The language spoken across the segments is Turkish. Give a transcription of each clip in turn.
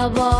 bütün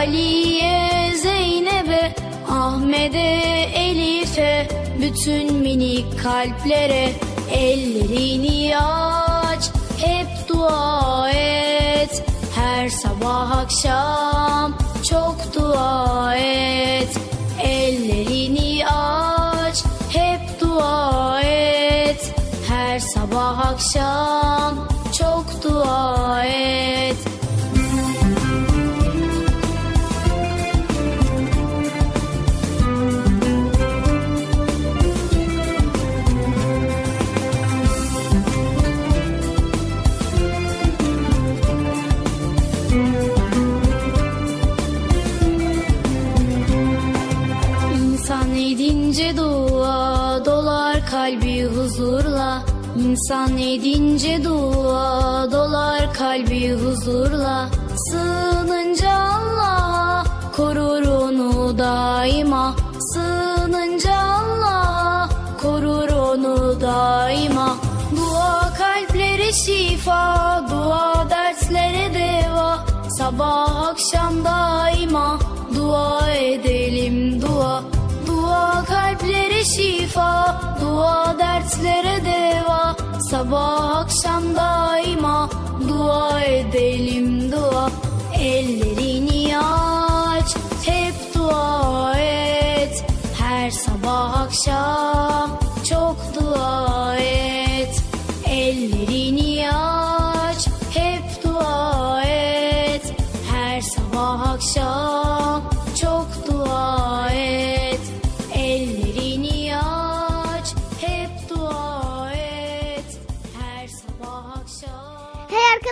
Ali'ye, Zeynep'e Ahmet'e, Elif'e bütün minik kalplere Ellerini aç hep dua et. Her sabah akşam çok dua et. Ellerini aç hep dua et. Her sabah akşam çok dua et İnsan edince dua dolar kalbi huzurla. Sığınınca Allah'a korur onu daima. Sığınınca Allah'a korur onu daima. Dua kalplere şifa, dua derslere deva. Sabah akşam daima dua edelim dua. Dua kalplere şifa, dua dertlere deva Sabah akşam daima. Dua edelim dua. Ellerini aç, hep dua et. Her sabah akşam çok dua et. Ellerini aç, hep dua et. Her sabah akşam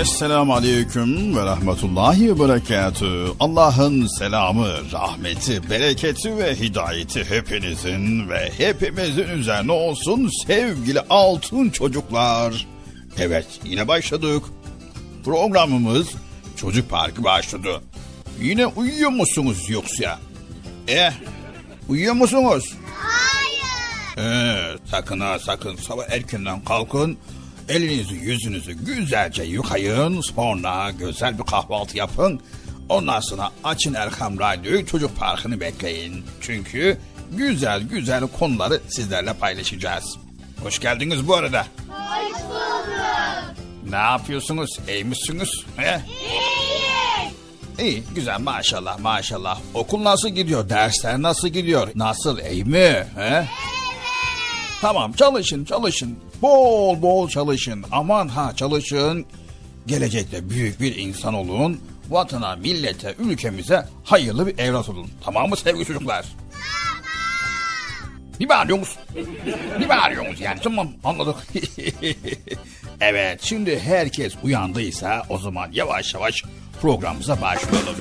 Esselamu Aleyküm ve Rahmetullahi ve Berekatü. Allah'ın selamı, rahmeti, bereketi ve hidayeti hepinizin ve hepimizin üzerine olsun sevgili altın çocuklar. Evet yine başladık. Programımız çocuk parkı başladı. Yine uyuyor musunuz yoksa? Eh, uyuyor musunuz? Hayır. Ee, sakın ha sakın sabah erkenden kalkın. Elinizi yüzünüzü güzelce yıkayın. Sonra güzel bir kahvaltı yapın. Ondan sonra açın Erkam Radyo'yu çocuk parkını bekleyin. Çünkü güzel güzel konuları sizlerle paylaşacağız. Hoş geldiniz bu arada. Hoş bulduk. Ne yapıyorsunuz? İyi misiniz? He? İyi. İyi, güzel maşallah maşallah. Okul nasıl gidiyor? Dersler nasıl gidiyor? Nasıl, iyi mi? He? Tamam çalışın çalışın. Bol bol çalışın. Aman ha çalışın. Gelecekte büyük bir insan olun. Vatana, millete, ülkemize hayırlı bir evlat olun. Tamam mı sevgili çocuklar? Ne bağırıyorsunuz? Ne bağırıyorsunuz yani? Tamam anladık. evet şimdi herkes uyandıysa o zaman yavaş yavaş programımıza başlayalım.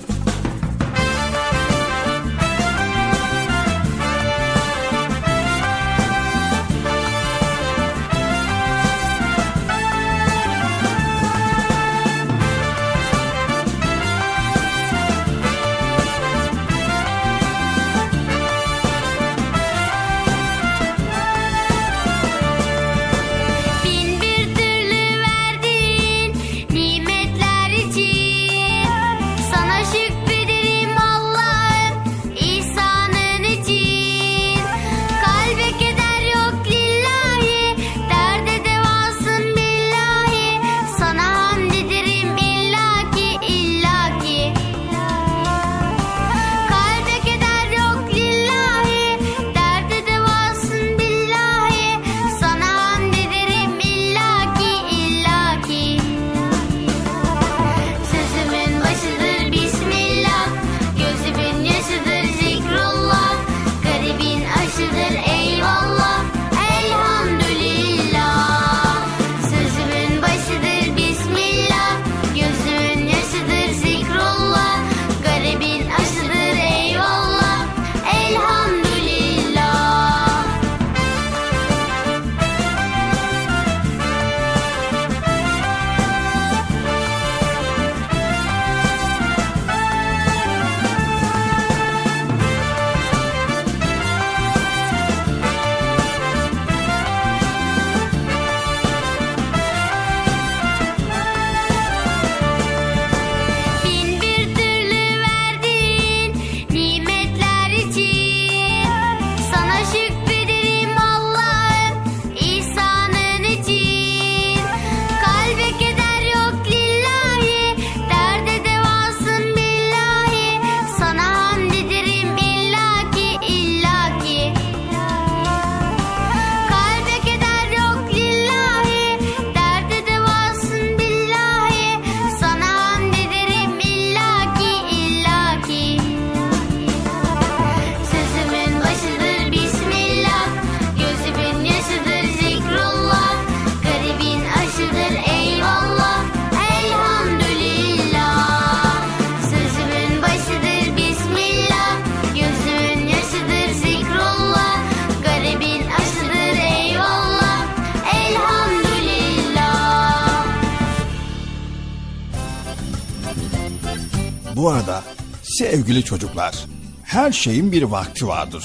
Bu arada sevgili çocuklar, her şeyin bir vakti vardır.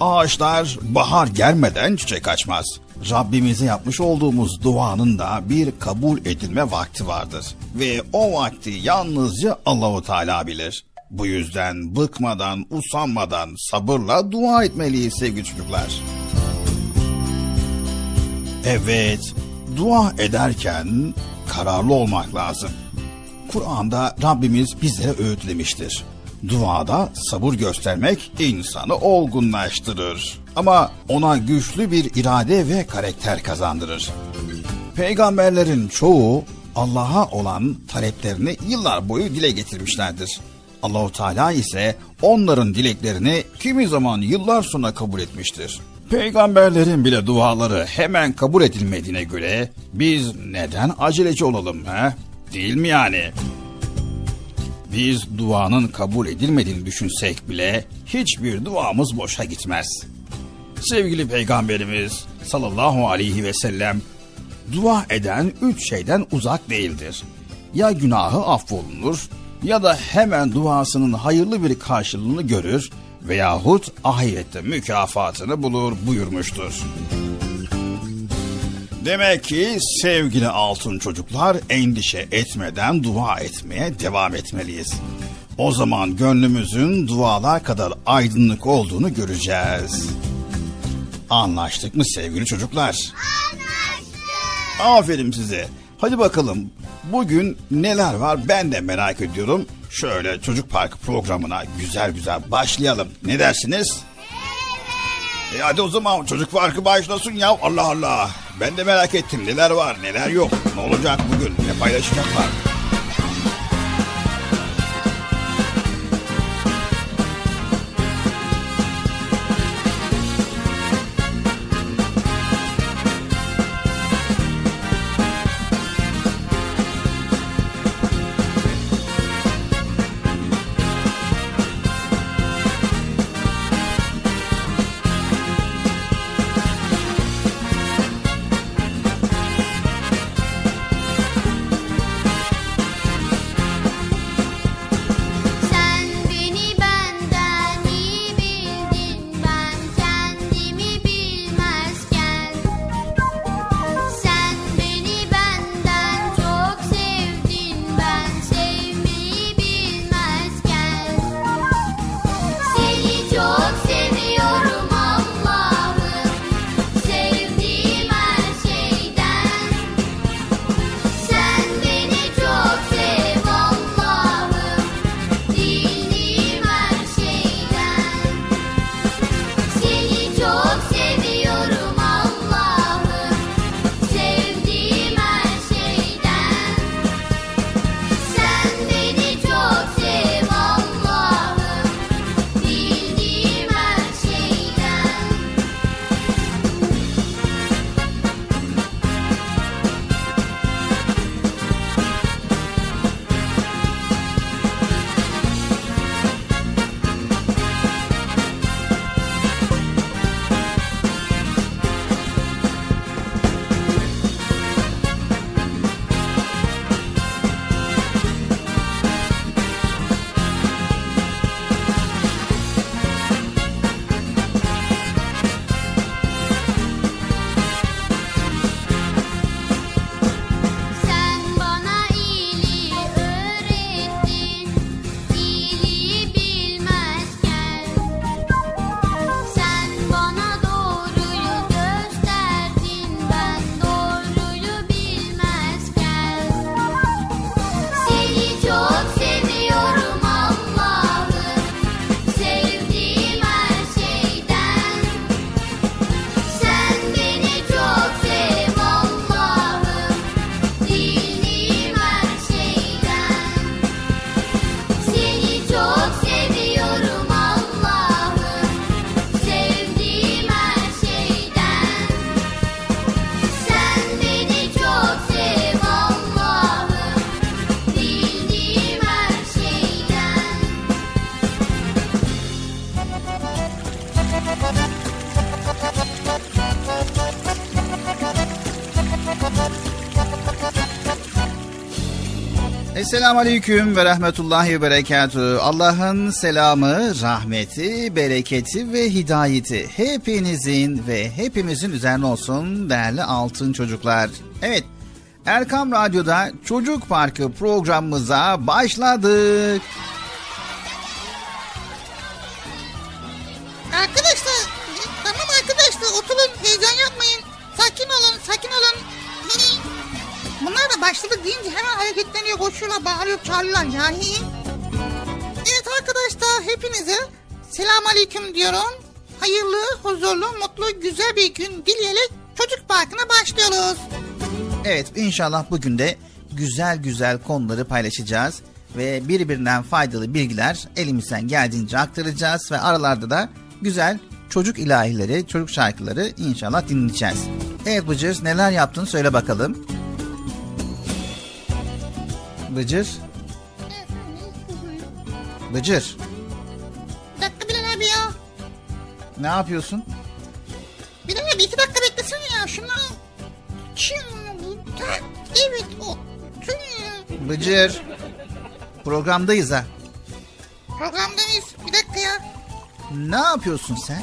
Ağaçlar bahar gelmeden çiçek açmaz. Rabbimize yapmış olduğumuz duanın da bir kabul edilme vakti vardır. Ve o vakti yalnızca Allahu Teala bilir. Bu yüzden bıkmadan, usanmadan sabırla dua etmeliyiz sevgili çocuklar. Evet, dua ederken kararlı olmak lazım. Kur'an'da Rabbimiz bizlere öğütlemiştir. Duada sabır göstermek insanı olgunlaştırır. Ama ona güçlü bir irade ve karakter kazandırır. Peygamberlerin çoğu Allah'a olan taleplerini yıllar boyu dile getirmişlerdir. Allahu Teala ise onların dileklerini kimi zaman yıllar sonra kabul etmiştir. Peygamberlerin bile duaları hemen kabul edilmediğine göre biz neden aceleci olalım he? Değil mi yani? Biz duanın kabul edilmediğini düşünsek bile hiçbir duamız boşa gitmez. Sevgili Peygamberimiz sallallahu aleyhi ve sellem dua eden üç şeyden uzak değildir. ya günahı affolunur ya da hemen duasının hayırlı bir karşılığını görür veyahut ahirette mükafatını bulur buyurmuştur. Demek ki sevgili altın çocuklar endişe etmeden dua etmeye devam etmeliyiz. O zaman gönlümüzün dualar kadar aydınlık olduğunu göreceğiz. Anlaştık mı sevgili çocuklar? Anlaştık. Aferin size. Hadi bakalım bugün neler var ben de merak ediyorum. Şöyle çocuk parkı programına güzel güzel başlayalım. Ne dersiniz? E hadi o zaman çocuk parkı başlasın ya. Allah Allah. Ben de merak ettim neler var neler yok. Ne olacak bugün ne paylaşacaklar. Esselamu Aleyküm ve Rahmetullahi ve Berekatü. Allah'ın selamı, rahmeti, bereketi ve hidayeti hepinizin ve hepimizin üzerine olsun değerli altın çocuklar. Evet, Erkam Radyo'da Çocuk Parkı programımıza başladık. Evet inşallah bugün de güzel güzel konuları paylaşacağız ve birbirinden faydalı bilgiler elimizden geldiğince aktaracağız ve aralarda da güzel çocuk ilahileri, çocuk şarkıları inşallah dinleyeceğiz. Evet Bıcır neler yaptın söyle bakalım. Bıcır, Bıcır Bir dakika Bilal abi ya. ne yapıyorsun? Evet o. Bıcır. Programdayız ha. Programdayız. Bir dakika ya. Ne yapıyorsun sen?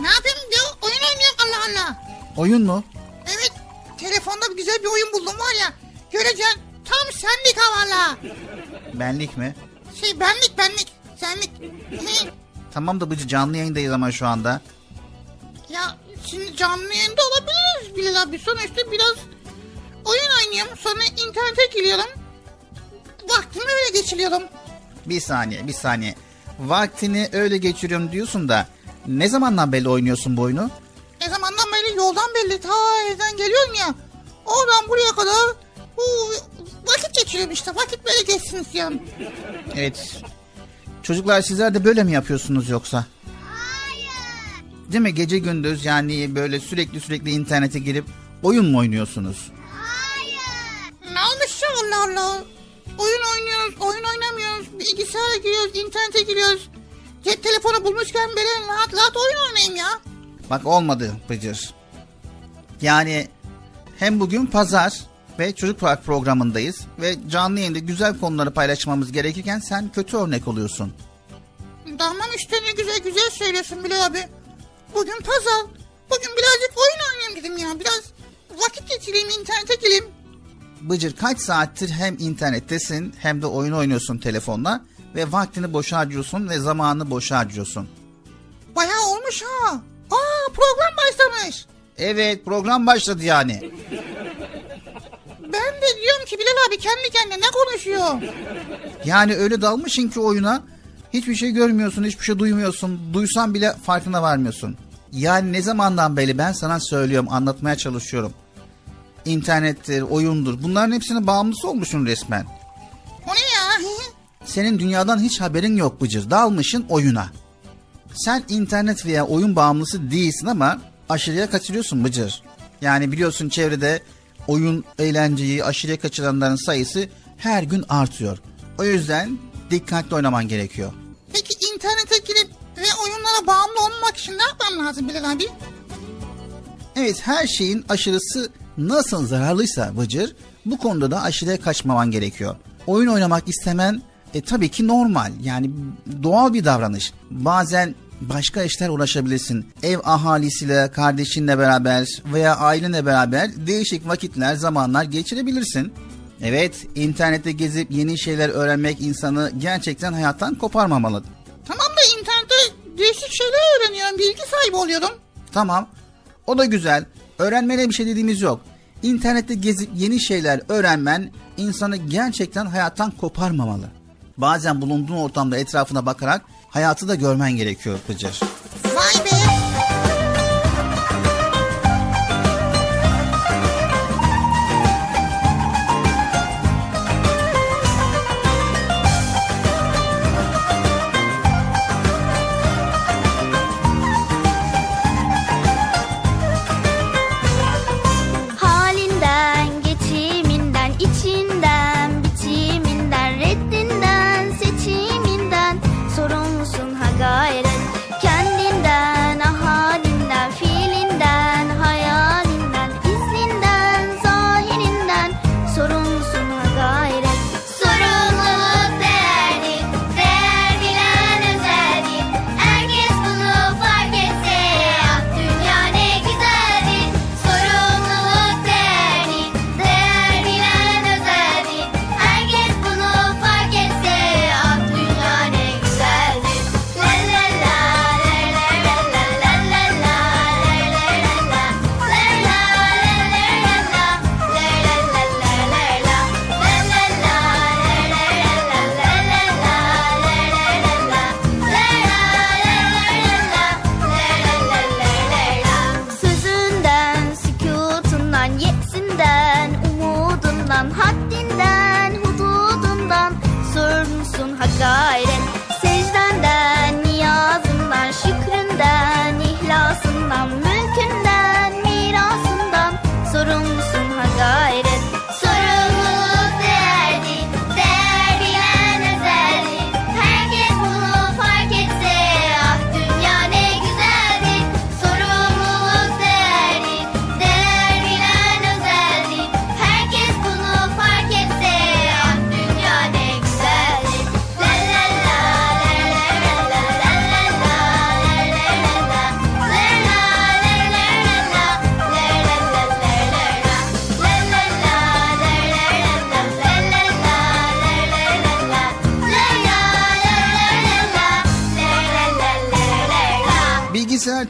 Ne yapayım diyor. Oyun oynuyorum Allah Allah. Oyun mu? Evet. Telefonda güzel bir oyun buldum var ya. Göreceksin. Tam senlik ha valla. Benlik mi? Şey benlik benlik. Senlik. Tamam da Bıcır canlı yayındayız ama şu anda. ya şimdi canlı yayında olabiliriz Bilal abi. Sonuçta biraz oyun oynuyorum. Sonra internete giriyorum. Vaktimi öyle geçiriyorum. Bir saniye bir saniye. Vaktini öyle geçiriyorum diyorsun da ne zamandan beri oynuyorsun bu oyunu? Ne zamandan beri yoldan belli. Ta evden geliyorum ya. Oradan buraya kadar bu vakit geçiriyorum işte. Vakit böyle geçsin istiyorum. Evet. Çocuklar sizler de böyle mi yapıyorsunuz yoksa? Hayır. Değil mi? Gece gündüz yani böyle sürekli sürekli internete girip oyun mu oynuyorsunuz? Allah Allah. Oyun oynuyoruz, oyun oynamıyoruz. Bilgisayara giriyoruz, internete giriyoruz. Cep telefonu bulmuşken böyle rahat rahat oyun oynayayım ya. Bak olmadı Bıcır. Yani hem bugün pazar ve çocuk park programındayız ve canlı yayında güzel konuları paylaşmamız gerekirken sen kötü örnek oluyorsun. Tamam işte ne güzel güzel söylüyorsun Bilal abi. Bugün pazar. Bugün birazcık oyun oynayayım dedim ya. Biraz vakit geçireyim, internete gireyim. Bıcır kaç saattir hem internettesin hem de oyun oynuyorsun telefonla ve vaktini boşa harcıyorsun ve zamanını boşa harcıyorsun. Bayağı olmuş ha. Aa program başlamış. Evet program başladı yani. Ben de diyorum ki Bilal abi kendi kendine ne konuşuyor? Yani öyle dalmışsın ki oyuna hiçbir şey görmüyorsun, hiçbir şey duymuyorsun. Duysan bile farkına varmıyorsun. Yani ne zamandan beri ben sana söylüyorum, anlatmaya çalışıyorum. İnternettir, oyundur. Bunların hepsinin bağımlısı olmuşsun resmen. O ne ya? Senin dünyadan hiç haberin yok Bıcır. Dalmışın oyuna. Sen internet veya oyun bağımlısı değilsin ama aşırıya kaçırıyorsun Bıcır. Yani biliyorsun çevrede oyun eğlenceyi aşırıya kaçıranların sayısı her gün artıyor. O yüzden dikkatli oynaman gerekiyor. Peki internete girip ve oyunlara bağımlı olmamak için ne yapmam lazım Bilal abi? Evet her şeyin aşırısı nasıl zararlıysa Bıcır bu konuda da aşırıya kaçmaman gerekiyor. Oyun oynamak istemen e, tabii ki normal yani doğal bir davranış. Bazen başka işler uğraşabilirsin. Ev ahalisiyle, kardeşinle beraber veya ailenle beraber değişik vakitler, zamanlar geçirebilirsin. Evet, internette gezip yeni şeyler öğrenmek insanı gerçekten hayattan koparmamalı. Tamam da internette değişik şeyler öğreniyorum. Bilgi sahibi oluyorum. Tamam. O da güzel. Öğrenmene bir şey dediğimiz yok. İnternette gezip yeni şeyler öğrenmen insanı gerçekten hayattan koparmamalı. Bazen bulunduğun ortamda etrafına bakarak hayatı da görmen gerekiyor Bıcır. Vay be.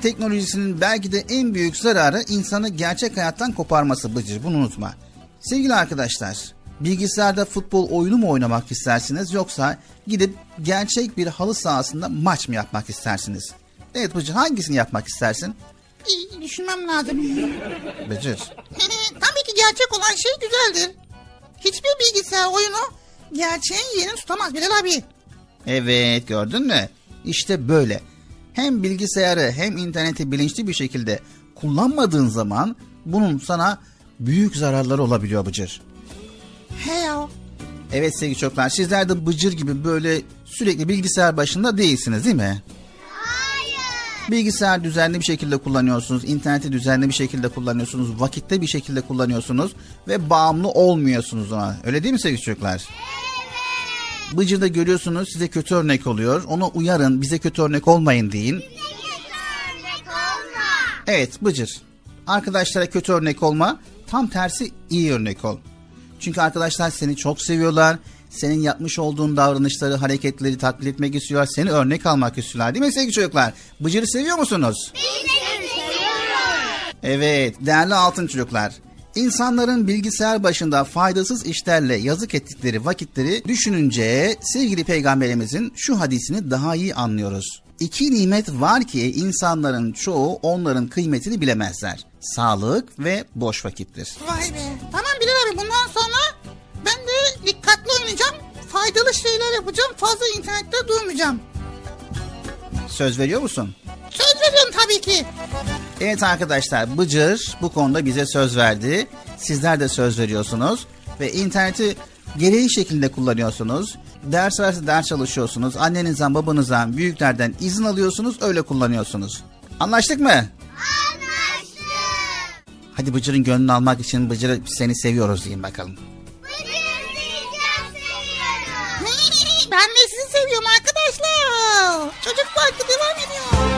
Teknolojisinin belki de en büyük zararı insanı gerçek hayattan koparması Bıcır. Bunu unutma. Sevgili arkadaşlar, bilgisayarda futbol oyunu mu oynamak istersiniz yoksa gidip gerçek bir halı sahasında maç mı yapmak istersiniz? Evet Bıcır hangisini yapmak istersin? İyi, düşünmem lazım. Bıcır. Tabii ki gerçek olan şey güzeldir. Hiçbir bilgisayar oyunu gerçeğin yerini tutamaz Bilal abi. Evet gördün mü? İşte böyle. Hem bilgisayarı hem interneti bilinçli bir şekilde kullanmadığın zaman bunun sana büyük zararları olabiliyor Bıcır. He ya. Evet sevgili çocuklar sizler de Bıcır gibi böyle sürekli bilgisayar başında değilsiniz değil mi? Hayır. Bilgisayar düzenli bir şekilde kullanıyorsunuz, interneti düzenli bir şekilde kullanıyorsunuz, vakitte bir şekilde kullanıyorsunuz ve bağımlı olmuyorsunuz ona. Öyle değil mi sevgili çocuklar? Bıcır'da görüyorsunuz size kötü örnek oluyor. Ona uyarın, bize kötü örnek olmayın deyin. Örnek olma. Evet Bıcır, arkadaşlara kötü örnek olma, tam tersi iyi örnek ol. Çünkü arkadaşlar seni çok seviyorlar. Senin yapmış olduğun davranışları, hareketleri taklit etmek istiyorlar. Seni örnek almak istiyorlar değil mi sevgili çocuklar? Bıcır'ı seviyor musunuz? Biz seviyoruz. Evet, değerli altın çocuklar. İnsanların bilgisayar başında faydasız işlerle yazık ettikleri vakitleri düşününce sevgili peygamberimizin şu hadisini daha iyi anlıyoruz. İki nimet var ki insanların çoğu onların kıymetini bilemezler. Sağlık ve boş vakittir. Vay be. Tamam Bilal abi bundan sonra ben de dikkatli oynayacağım. Faydalı şeyler yapacağım. Fazla internette durmayacağım. Söz veriyor musun? Söz veriyorum tabii ki. Evet arkadaşlar Bıcır bu konuda bize söz verdi. Sizler de söz veriyorsunuz ve interneti gereği şekilde kullanıyorsunuz. Ders verse ders çalışıyorsunuz. Annenizden, babanızdan, büyüklerden izin alıyorsunuz, öyle kullanıyorsunuz. Anlaştık mı? Anlaştık. Hadi Bıcır'ın gönlünü almak için Bıcır'ı seni seviyoruz diyeyim bakalım. Seviyorum. ben de sizi seviyorum arkadaşlar. Çocuk parkı devam ediyor.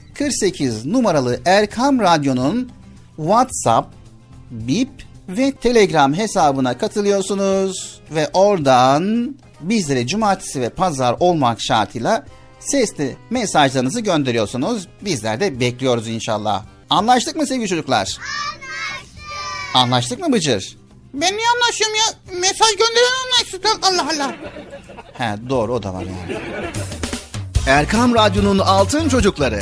48 numaralı Erkam Radyo'nun WhatsApp, Bip ve Telegram hesabına katılıyorsunuz ve oradan bizlere cumartesi ve pazar olmak şartıyla sesli mesajlarınızı gönderiyorsunuz. Bizler de bekliyoruz inşallah. Anlaştık mı sevgili çocuklar? Anlaştık. Anlaştık mı Bıcır? Ben niye anlaşıyorum ya? Mesaj gönderen anlaştık. Allah Allah. He doğru o da var yani. Erkam Radyo'nun Altın Çocukları.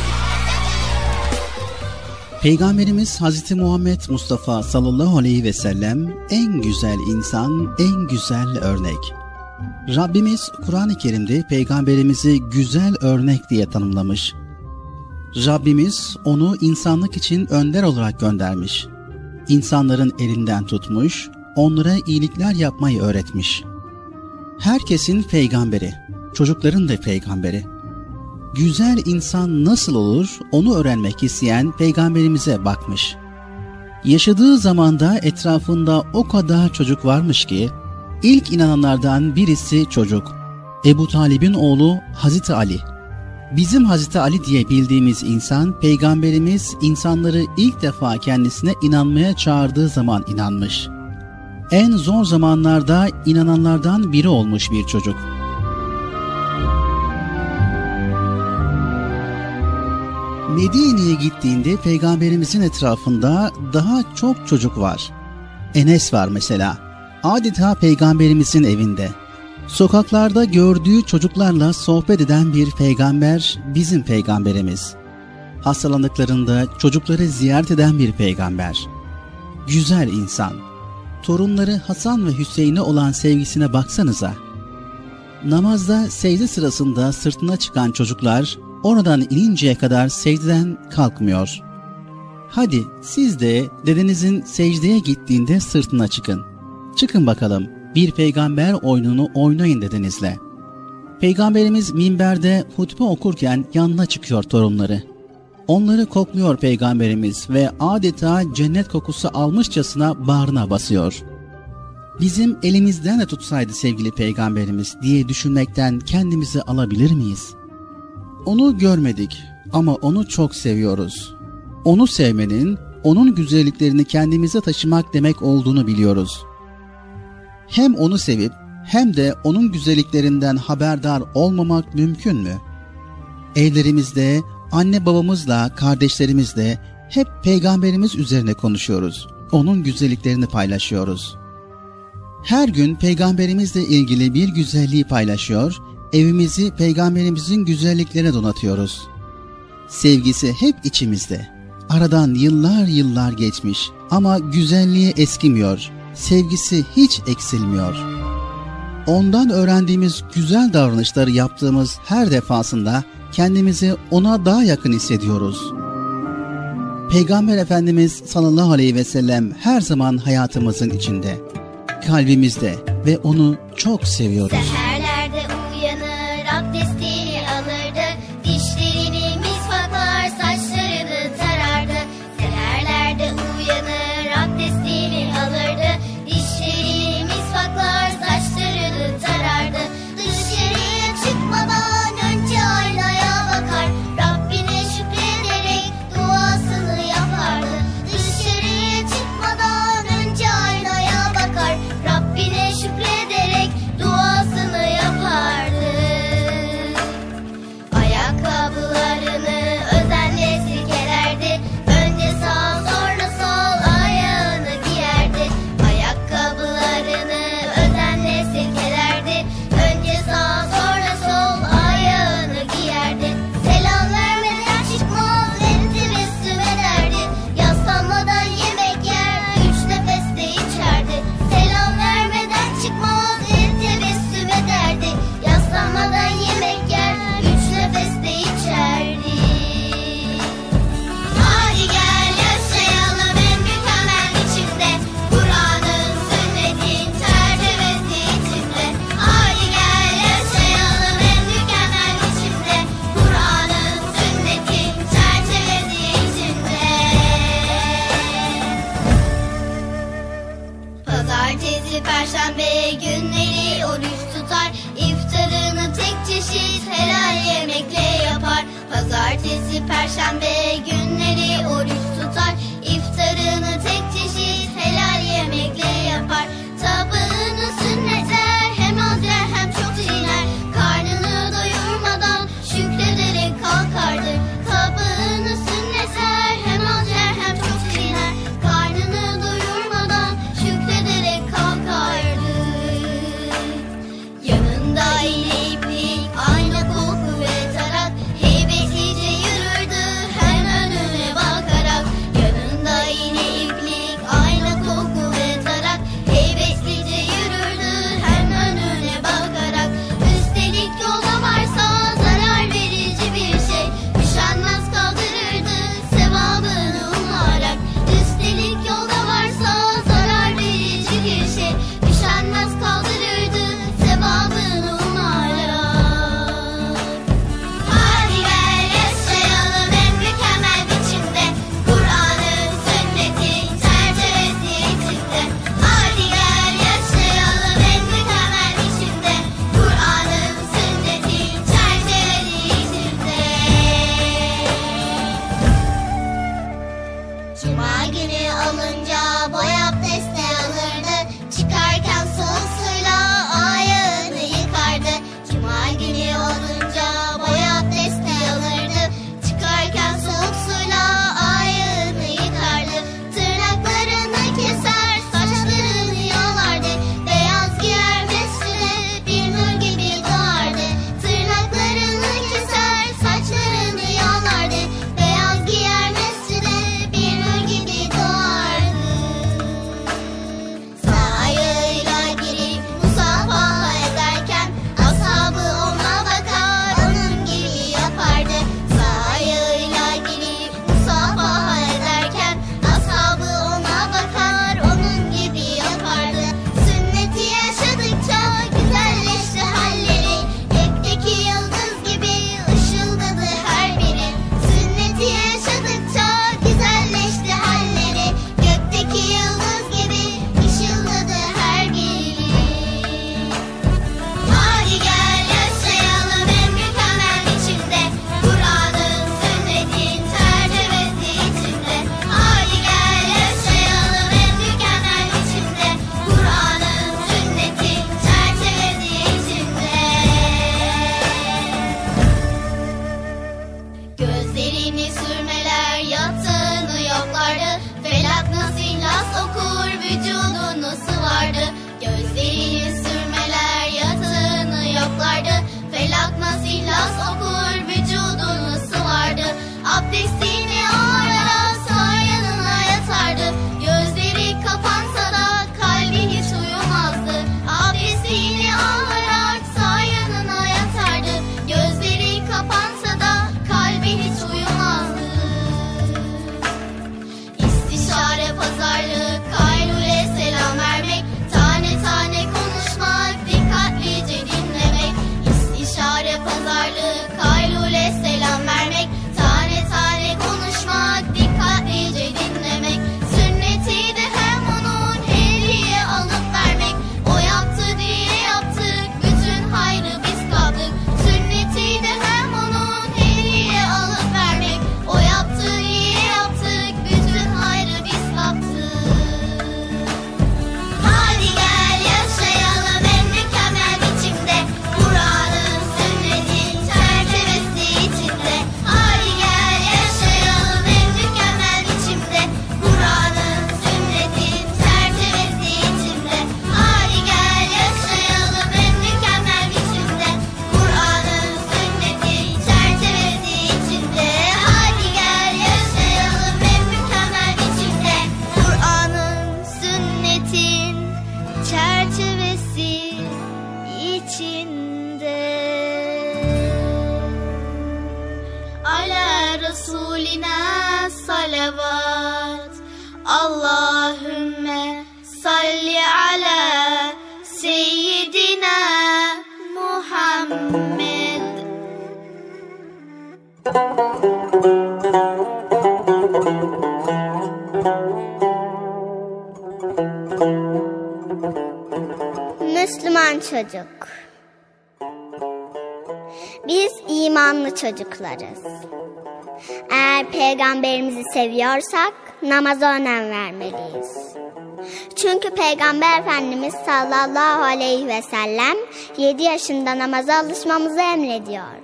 Peygamberimiz Hazreti Muhammed Mustafa sallallahu aleyhi ve sellem en güzel insan, en güzel örnek. Rabbimiz Kur'an-ı Kerim'de peygamberimizi güzel örnek diye tanımlamış. Rabbimiz onu insanlık için önder olarak göndermiş. İnsanların elinden tutmuş, onlara iyilikler yapmayı öğretmiş. Herkesin peygamberi, çocukların da peygamberi. Güzel insan nasıl olur onu öğrenmek isteyen peygamberimize bakmış. Yaşadığı zamanda etrafında o kadar çocuk varmış ki ilk inananlardan birisi çocuk. Ebu Talib'in oğlu Hazreti Ali. Bizim Hazreti Ali diye bildiğimiz insan peygamberimiz insanları ilk defa kendisine inanmaya çağırdığı zaman inanmış. En zor zamanlarda inananlardan biri olmuş bir çocuk. Medine'ye gittiğinde peygamberimizin etrafında daha çok çocuk var. Enes var mesela. Adeta peygamberimizin evinde. Sokaklarda gördüğü çocuklarla sohbet eden bir peygamber bizim peygamberimiz. Hastalandıklarında çocukları ziyaret eden bir peygamber. Güzel insan. Torunları Hasan ve Hüseyin'e olan sevgisine baksanıza. Namazda secde sırasında sırtına çıkan çocuklar oradan ininceye kadar secdeden kalkmıyor. Hadi siz de dedenizin secdeye gittiğinde sırtına çıkın. Çıkın bakalım bir peygamber oyununu oynayın dedenizle. Peygamberimiz minberde hutbe okurken yanına çıkıyor torunları. Onları kokluyor peygamberimiz ve adeta cennet kokusu almışçasına bağrına basıyor. Bizim elimizden de tutsaydı sevgili peygamberimiz diye düşünmekten kendimizi alabilir miyiz? Onu görmedik ama onu çok seviyoruz. Onu sevmenin, onun güzelliklerini kendimize taşımak demek olduğunu biliyoruz. Hem onu sevip hem de onun güzelliklerinden haberdar olmamak mümkün mü? Evlerimizde, anne babamızla, kardeşlerimizle hep peygamberimiz üzerine konuşuyoruz. Onun güzelliklerini paylaşıyoruz. Her gün peygamberimizle ilgili bir güzelliği paylaşıyor evimizi peygamberimizin güzelliklerine donatıyoruz. Sevgisi hep içimizde. Aradan yıllar yıllar geçmiş ama güzelliği eskimiyor. Sevgisi hiç eksilmiyor. Ondan öğrendiğimiz güzel davranışları yaptığımız her defasında kendimizi ona daha yakın hissediyoruz. Peygamber Efendimiz sallallahu aleyhi ve sellem her zaman hayatımızın içinde, kalbimizde ve onu çok seviyoruz. Çocuklarız. Eğer peygamberimizi seviyorsak namaza önem vermeliyiz. Çünkü Peygamber Efendimiz sallallahu aleyhi ve sellem 7 yaşında namaza alışmamızı emrediyor.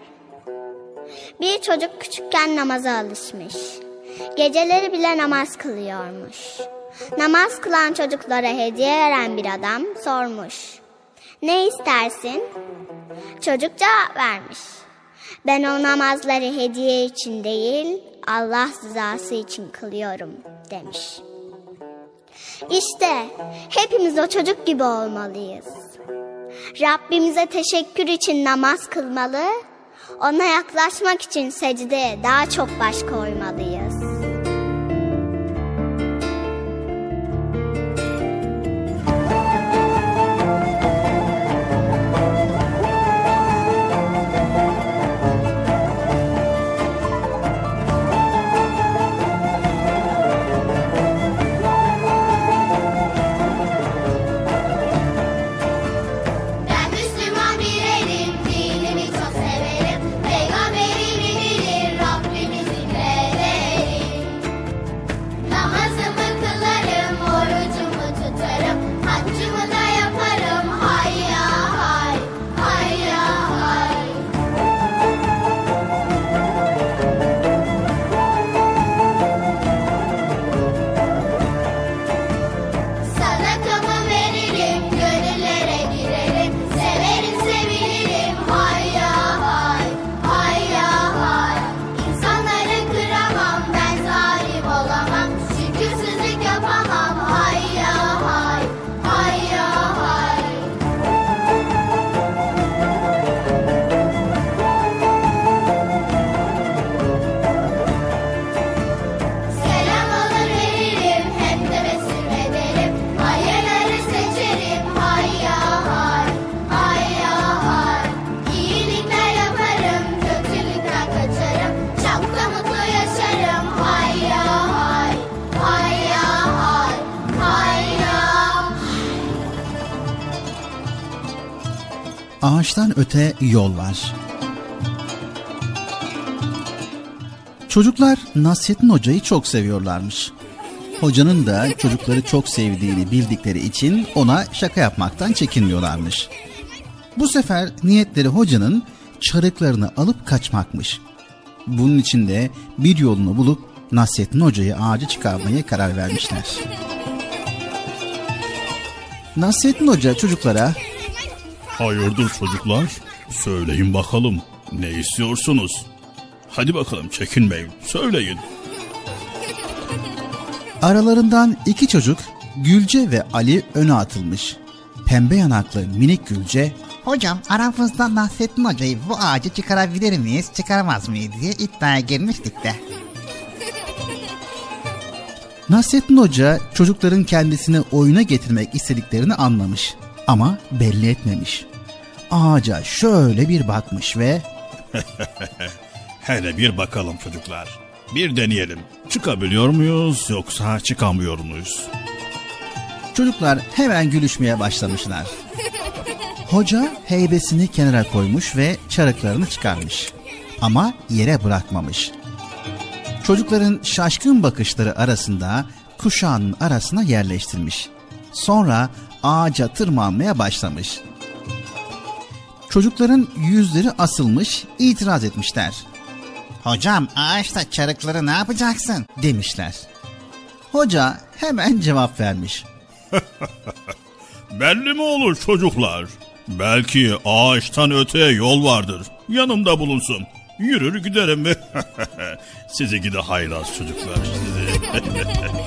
Bir çocuk küçükken namaza alışmış. Geceleri bile namaz kılıyormuş. Namaz kılan çocuklara hediye veren bir adam sormuş. Ne istersin? Çocuk cevap vermiş. Ben o namazları hediye için değil, Allah rızası için kılıyorum demiş. İşte hepimiz o çocuk gibi olmalıyız. Rabbimize teşekkür için namaz kılmalı, ona yaklaşmak için secdeye daha çok baş koymalıyız. Öte yol var. Çocuklar Nasrettin Hoca'yı çok seviyorlarmış. Hocanın da çocukları çok sevdiğini bildikleri için ona şaka yapmaktan çekinmiyorlarmış. Bu sefer niyetleri hocanın çarıklarını alıp kaçmakmış. Bunun için de bir yolunu bulup Nasrettin Hoca'yı ağaca çıkarmaya karar vermişler. Nasrettin Hoca çocuklara Hayırdır çocuklar? Söyleyin bakalım. Ne istiyorsunuz? Hadi bakalım çekinmeyin. Söyleyin. Aralarından iki çocuk Gülce ve Ali öne atılmış. Pembe yanaklı minik Gülce Hocam aramızda Nasrettin Hoca'yı bu ağacı çıkarabilir miyiz, çıkaramaz mıyız diye iddiaya girmiştik de. Nasrettin Hoca çocukların kendisini oyuna getirmek istediklerini anlamış ama belli etmemiş. Ağaca şöyle bir bakmış ve Hele bir bakalım çocuklar. Bir deneyelim. Çıkabiliyor muyuz yoksa çıkamıyor muyuz? çocuklar hemen gülüşmeye başlamışlar. Hoca heybesini kenara koymuş ve çarıklarını çıkarmış. Ama yere bırakmamış. Çocukların şaşkın bakışları arasında kuşağının arasına yerleştirmiş. Sonra ağaca tırmanmaya başlamış. Çocukların yüzleri asılmış, itiraz etmişler. Hocam ağaçta çarıkları ne yapacaksın? Demişler. Hoca hemen cevap vermiş. Belli mi olur çocuklar? Belki ağaçtan öteye yol vardır. Yanımda bulunsun. Yürür giderim sizi gide haylaz çocuklar sizi.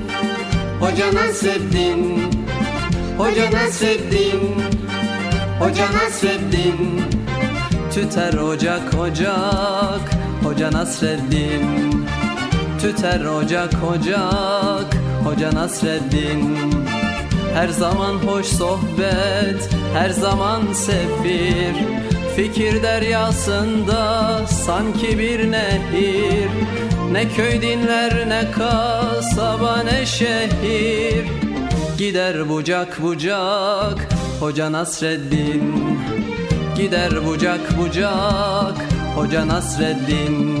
Hoca Nasreddin. Hoca Nasreddin. Hoca Nasreddin. Tüter ocak ocak. Hoca Nasreddin. Tüter ocak ocak. Hoca Nasreddin. Her zaman hoş sohbet Her zaman sefir Fikir deryasında sanki bir nehir. Ne köy dinler ne kasaba ne şehir. Gider bucak bucak Hoca Nasreddin. Gider bucak bucak Hoca Nasreddin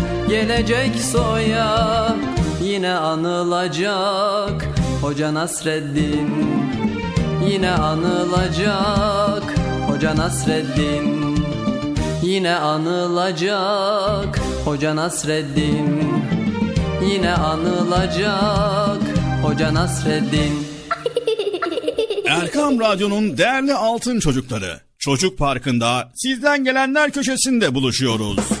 gelecek soya Yine anılacak Hoca Nasreddin Yine anılacak Hoca Nasreddin Yine anılacak Hoca Nasreddin Yine anılacak Hoca Nasreddin Erkam Radyo'nun değerli altın çocukları. Çocuk Parkı'nda sizden gelenler köşesinde buluşuyoruz.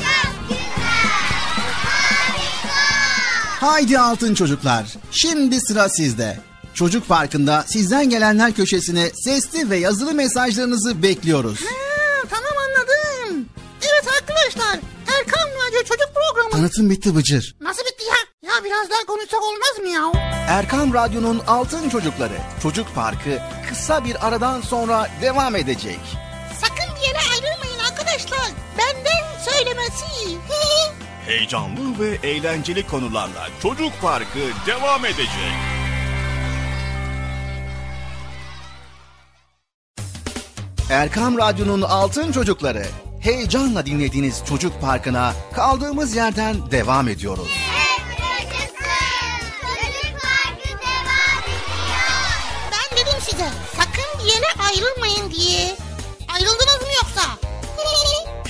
Haydi altın çocuklar. Şimdi sıra sizde. Çocuk Parkı'nda sizden gelenler köşesine sesli ve yazılı mesajlarınızı bekliyoruz. Ha, tamam anladım. Evet arkadaşlar. Erkan Radyo Çocuk Programı. Tanıtım bitti Bıcır. Nasıl bitti ya? Ya biraz daha konuşsak olmaz mı ya? Erkam Radyo'nun Altın Çocukları Çocuk Parkı kısa bir aradan sonra devam edecek. Sakın bir yere ayrılmayın arkadaşlar. Benden söylemesi. Heyecanlı ve eğlenceli konularla Çocuk Parkı devam edecek. Erkam Radyo'nun Altın Çocukları heyecanla dinlediğiniz Çocuk Parkı'na kaldığımız yerden devam ediyoruz.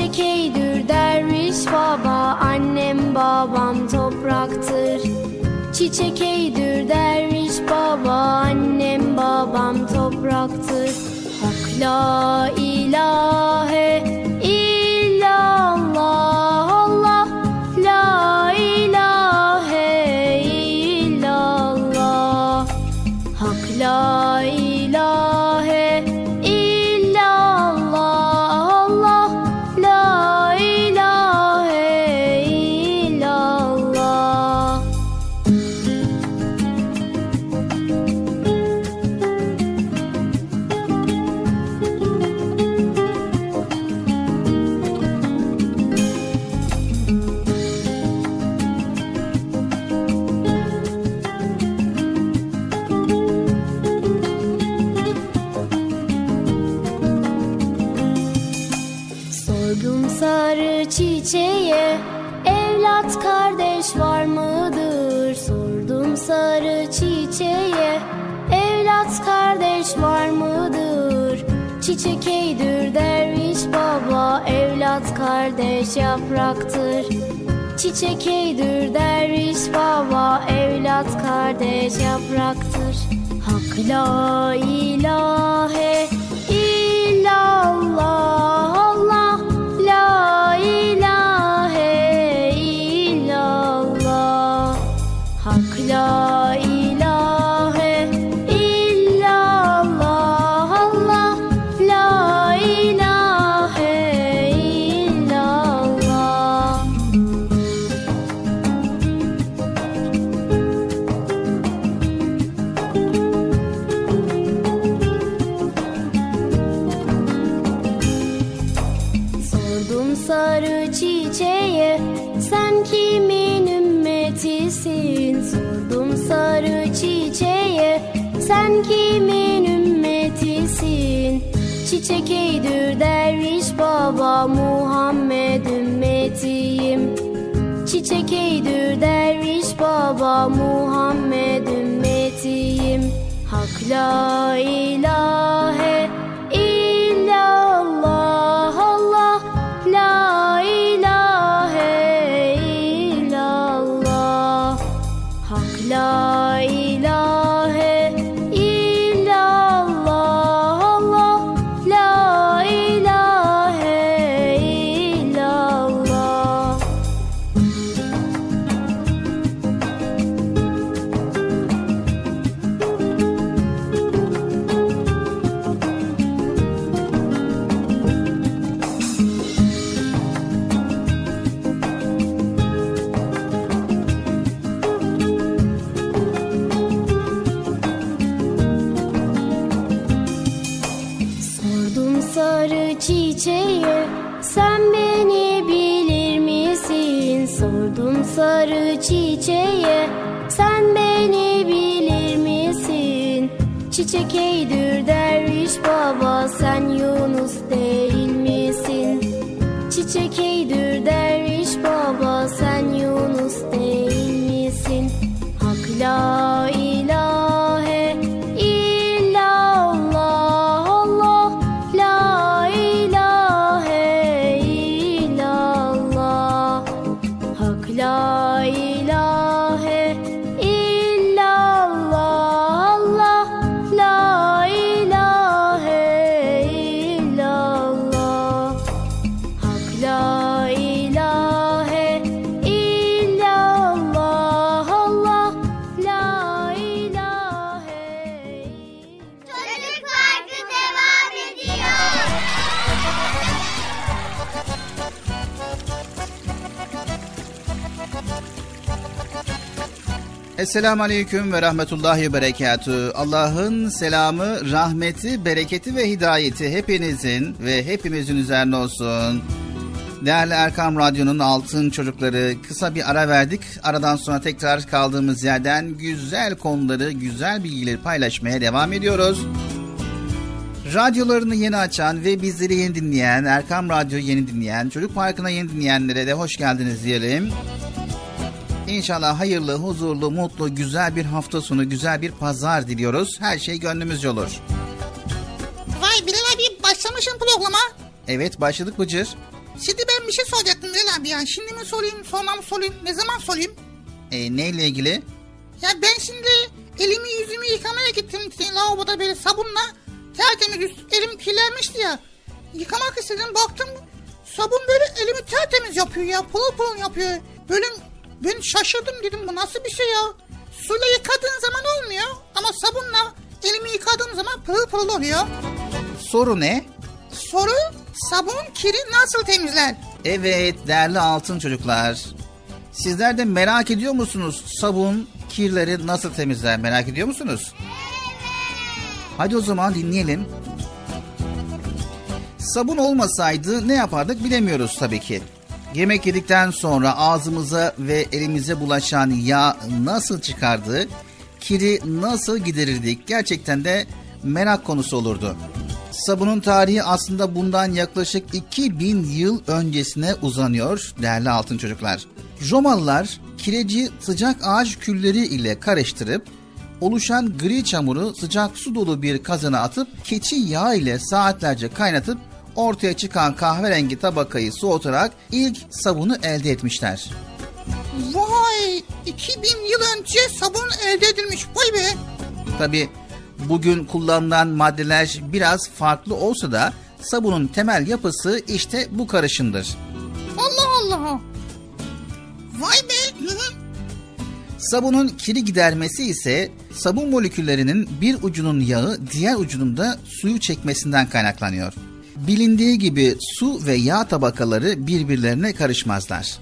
Çiçek eydür derviş baba Annem babam topraktır. Çiçek eydür derviş baba Annem babam topraktır. Hak la ilahe Çiçek eydür derviş baba Evlat kardeş yapraktır. Çiçek eydür derviş baba Evlat kardeş yapraktır. Hak la ilahe sen kimin ümmetisin? Çiçek eydür derviş baba Muhammed ümmetiyim. Çiçek eydür derviş baba Muhammed ümmetiyim. Hak la ilahe Çiçek eydür derviş baba sen Yunus değil Esselamu Aleyküm ve Rahmetullahi ve Berekatü. Allah'ın selamı, rahmeti, bereketi ve hidayeti hepinizin ve hepimizin üzerine olsun. Değerli Erkam Radyo'nun altın çocukları kısa bir ara verdik. Aradan sonra tekrar kaldığımız yerden güzel konuları, güzel bilgileri paylaşmaya devam ediyoruz. Radyolarını yeni açan ve bizleri yeni dinleyen, Erkam Radyo yeni dinleyen, Çocuk Parkı'na yeni dinleyenlere de hoş geldiniz diyelim. İnşallah hayırlı, huzurlu, mutlu, güzel bir hafta sonu, güzel bir pazar diliyoruz. Her şey gönlümüzce olur. Vay Bilal abi başlamışım programa. Evet başladık Bıcır. Şimdi ben bir şey soracaktım Bilal abi ya. Şimdi mi sorayım, sonra mı sorayım, ne zaman sorayım? E, neyle ilgili? Ya ben şimdi elimi yüzümü yıkamaya gittim lavaboda böyle sabunla. Tertemiz elim kirlenmişti ya. Yıkamak istedim baktım sabun böyle elimi tertemiz yapıyor ya. Pırıl pırıl yapıyor. Böyle ben şaşırdım dedim bu nasıl bir şey ya. Suyla yıkadığın zaman olmuyor ama sabunla elimi yıkadığım zaman pırıl pırıl oluyor. Soru ne? Soru sabun kiri nasıl temizler? Evet değerli altın çocuklar. Sizler de merak ediyor musunuz sabun kirleri nasıl temizler merak ediyor musunuz? Hadi o zaman dinleyelim. Sabun olmasaydı ne yapardık bilemiyoruz tabii ki. Yemek yedikten sonra ağzımıza ve elimize bulaşan yağ nasıl çıkardı, kiri nasıl giderirdik gerçekten de merak konusu olurdu. Sabunun tarihi aslında bundan yaklaşık 2000 yıl öncesine uzanıyor değerli altın çocuklar. Romalılar kireci sıcak ağaç külleri ile karıştırıp oluşan gri çamuru sıcak su dolu bir kazana atıp keçi yağı ile saatlerce kaynatıp ortaya çıkan kahverengi tabakayı soğutarak ilk sabunu elde etmişler. Vay 2000 yıl önce sabun elde edilmiş vay be. Tabi bugün kullanılan maddeler biraz farklı olsa da sabunun temel yapısı işte bu karışımdır. Allah Allah. Vay be. Sabunun kiri gidermesi ise sabun moleküllerinin bir ucunun yağı diğer ucunun da suyu çekmesinden kaynaklanıyor. Bilindiği gibi su ve yağ tabakaları birbirlerine karışmazlar.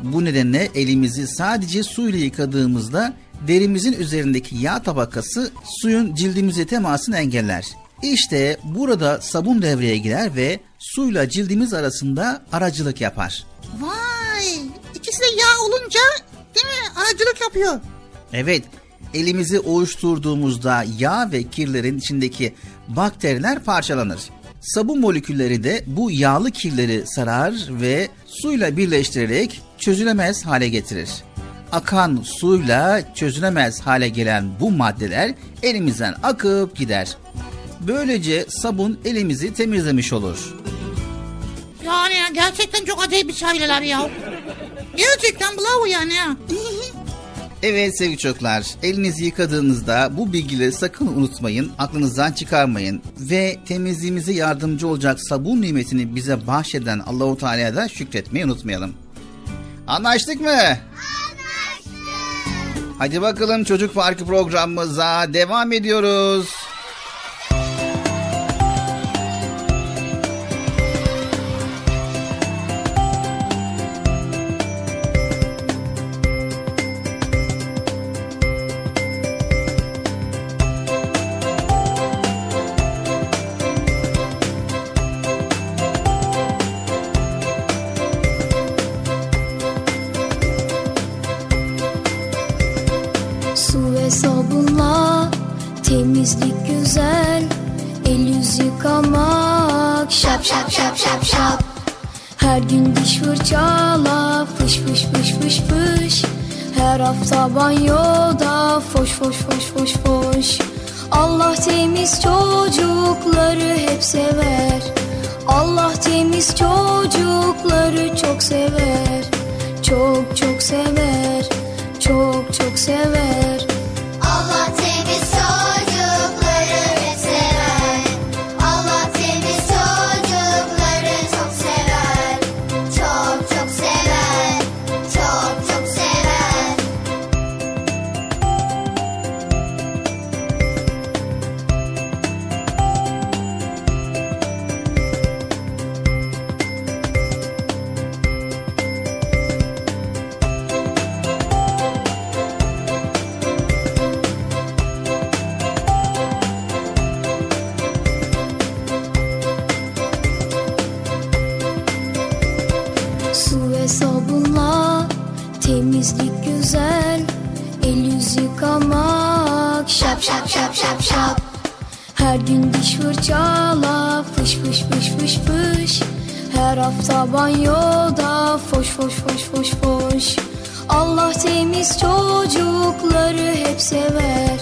Bu nedenle elimizi sadece suyla yıkadığımızda derimizin üzerindeki yağ tabakası suyun cildimize temasını engeller. İşte burada sabun devreye girer ve suyla cildimiz arasında aracılık yapar. Vay ikisi de yağ olunca değil mi aracılık yapıyor. Evet, elimizi ovuşturduğumuzda yağ ve kirlerin içindeki bakteriler parçalanır. Sabun molekülleri de bu yağlı kirleri sarar ve suyla birleştirerek çözülemez hale getirir. Akan suyla çözülemez hale gelen bu maddeler elimizden akıp gider. Böylece sabun elimizi temizlemiş olur. Yani ya, gerçekten çok acayip bir şeyler ya. Gerçekten bravo yani ya. Evet sevgili çocuklar, elinizi yıkadığınızda bu bilgileri sakın unutmayın, aklınızdan çıkarmayın ve temizliğimize yardımcı olacak sabun nimetini bize bahşeden Allahu Teala'ya da şükretmeyi unutmayalım. Anlaştık mı? Anlaştık. Hadi bakalım çocuk parkı programımıza devam ediyoruz. Her hafta banyoda Foş foş foş foş foş. Allah temiz çocukları hep sever. Allah temiz çocukları çok sever. Çok çok sever. Çok çok sever Hafta banyoda Foş foş foş foş foş. Allah temiz çocukları hep sever.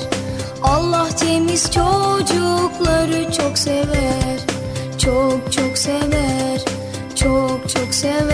Allah temiz çocukları çok sever. Çok çok sever. Çok çok sever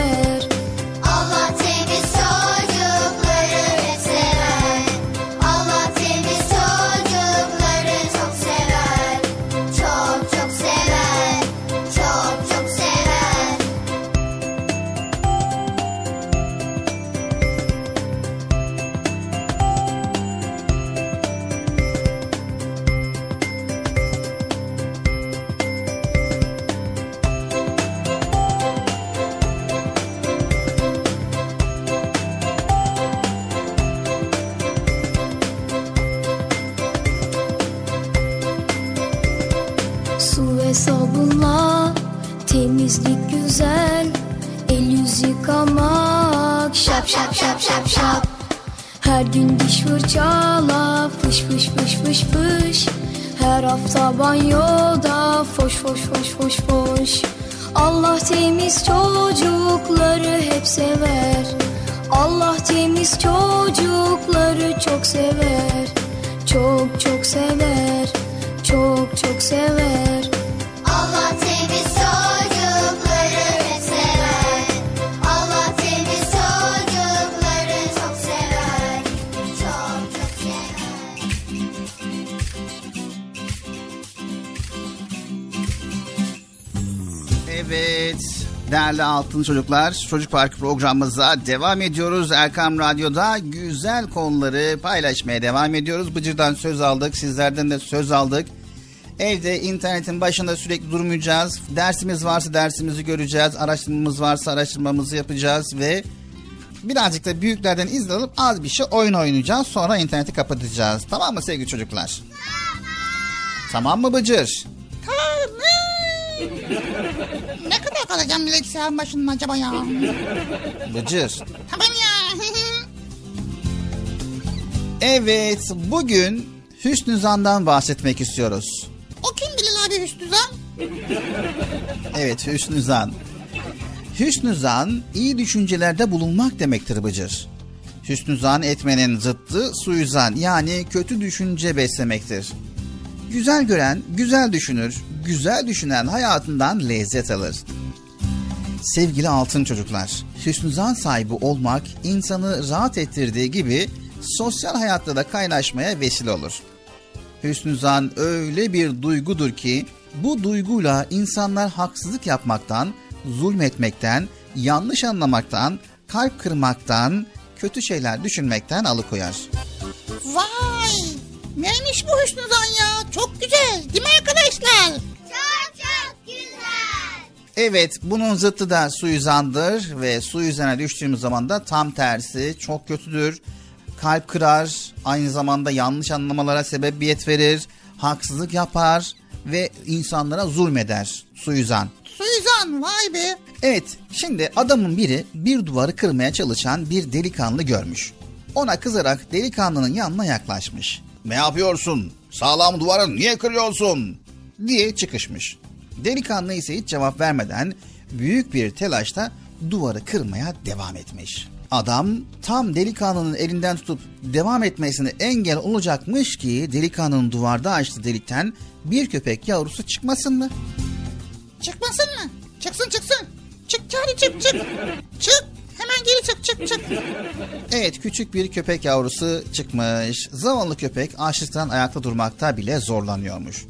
fırçala Fış fış fış fış fış. Her hafta banyoda Foş foş foş foş foş. Allah temiz çocukları hep sever. Allah temiz çocukları çok sever. Çok çok sever. Çok çok sever. Allah değerli altın çocuklar Çocuk Parkı programımıza devam ediyoruz. Erkam Radyo'da güzel konuları paylaşmaya devam ediyoruz. Bıcır'dan söz aldık sizlerden de söz aldık. Evde internetin başında sürekli durmayacağız. Dersimiz varsa dersimizi göreceğiz. Araştırmamız varsa araştırmamızı yapacağız ve birazcık da büyüklerden izin alıp az bir şey oyun oynayacağız. Sonra interneti kapatacağız. Tamam mı sevgili çocuklar? Tamam mı Bıcır? Tamam. ne kadar kalacağım bilgisayarın başında acaba ya? Bıcır. Tamam ya. Evet, bugün Hüsnü Zan'dan bahsetmek istiyoruz. o kim Bilal abi Hüsnü Zan? Evet, Hüsnü Zan. Hüsnü Zan, iyi düşüncelerde bulunmak demektir Bıcır. Hüsnü Zan etmenin zıttı suizan yani kötü düşünce beslemektir. Güzel gören güzel düşünür, güzel düşünen hayatından lezzet alır. Sevgili altın çocuklar, hüsnü zan sahibi olmak insanı rahat ettirdiği gibi sosyal hayatta da kaynaşmaya vesile olur. Hüsnü zan öyle bir duygudur ki bu duyguyla insanlar haksızlık yapmaktan, zulmetmekten, yanlış anlamaktan, kalp kırmaktan, kötü şeyler düşünmekten alıkoyar. Vay. Neymiş bu Hüsnü Zan ya? Çok güzel. Değil mi arkadaşlar? Çok çok güzel. Evet bunun zıttı da suizandır ve suizana düştüğümüz zaman da tam tersi çok kötüdür. Kalp kırar, aynı zamanda yanlış anlamalara sebebiyet verir, haksızlık yapar ve insanlara zulmeder suizan. Suizan vay be. Evet şimdi adamın biri bir duvarı kırmaya çalışan bir delikanlı görmüş. Ona kızarak delikanlının yanına yaklaşmış. Ne yapıyorsun? Sağlam duvarı niye kırıyorsun? diye çıkışmış. Delikanlı ise hiç cevap vermeden büyük bir telaşla duvarı kırmaya devam etmiş. Adam tam delikanlının elinden tutup devam etmesine engel olacakmış ki delikanlının duvarda açtığı delikten bir köpek yavrusu çıkmasın mı? Çıkmasın mı? Çıksın çıksın. Çık Charlie çık çık. Çık. Hemen geri çık çık çık. Evet küçük bir köpek yavrusu çıkmış. Zavallı köpek açlıktan ayakta durmakta bile zorlanıyormuş.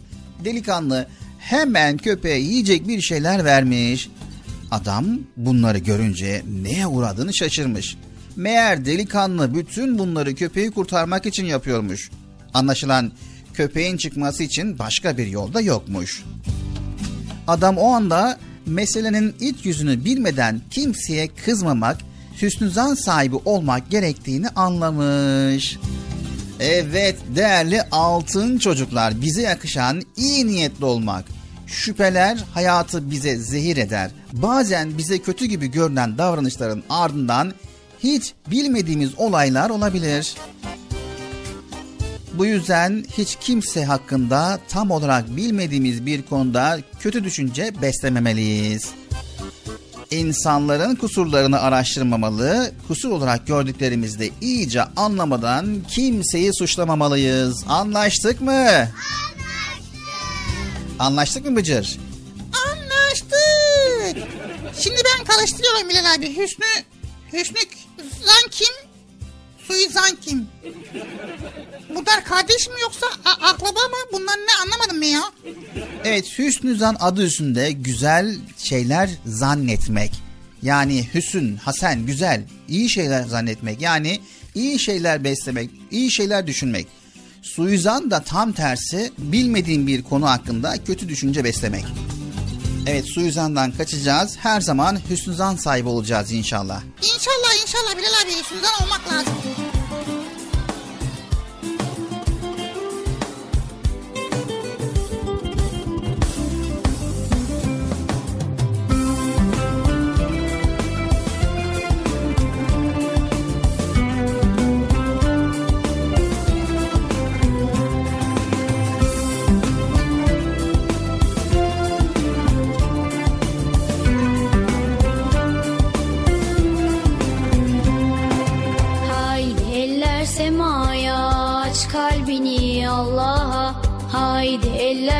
Delikanlı hemen köpeğe yiyecek bir şeyler vermiş. Adam bunları görünce neye uğradığını şaşırmış. Meğer delikanlı bütün bunları köpeği kurtarmak için yapıyormuş. Anlaşılan köpeğin çıkması için başka bir yolda yokmuş. Adam o anda meselenin iç yüzünü bilmeden kimseye kızmamak, hüsnü zan sahibi olmak gerektiğini anlamış. Evet değerli altın çocuklar bize yakışan iyi niyetli olmak. Şüpheler hayatı bize zehir eder. Bazen bize kötü gibi görünen davranışların ardından hiç bilmediğimiz olaylar olabilir. Bu yüzden hiç kimse hakkında tam olarak bilmediğimiz bir konuda kötü düşünce beslememeliyiz. İnsanların kusurlarını araştırmamalı, kusur olarak gördüklerimizde iyice anlamadan kimseyi suçlamamalıyız. Anlaştık mı? Anlaştık. Anlaştık mı Bıcır? Anlaştık. Şimdi ben karıştırıyorum Bilal abi. Hüsnü, Hüsnü Zan kim? Suizan kim? Bunlar kardeş mi yoksa akraba mı? Bunlar ne anlamadım ben ya. Evet Hüsnü Zan adı üstünde güzel şeyler zannetmek. Yani hüsün, hasen, güzel, iyi şeyler zannetmek. Yani iyi şeyler beslemek, iyi şeyler düşünmek. Suizan da tam tersi bilmediğin bir konu hakkında kötü düşünce beslemek. Evet suizandan kaçacağız. Her zaman hüsnü zan sahibi olacağız inşallah. İnşallah inşallah Bilal abi Hüsnü'den olmak lazım.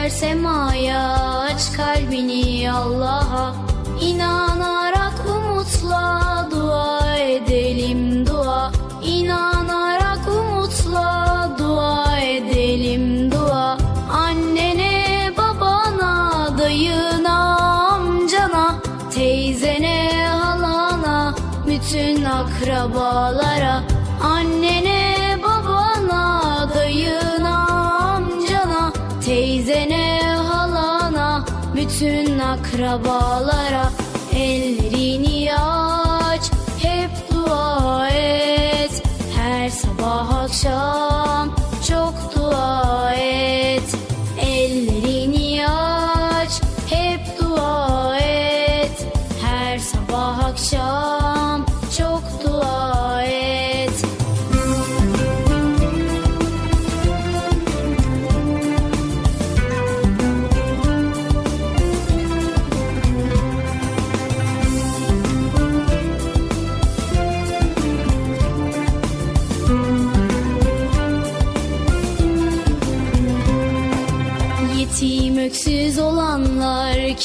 Eller semaya aç kalbini Allah'a. İnanarak umutla dua edelim dua. İnanarak umutla dua edelim dua. Annene babana dayına amcana Teyzene halana bütün akrabalara bütün akrabalara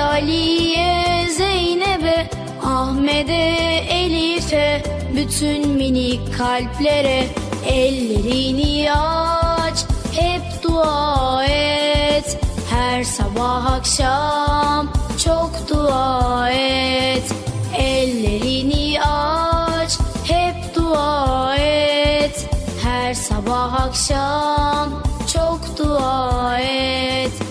Ali'ye, Zeynep'e Ahmet'e, Elif'e bütün minik kalplere Ellerini aç, hep dua et. Her sabah akşam çok dua et. Ellerini aç, hep dua et. Her sabah akşam çok dua et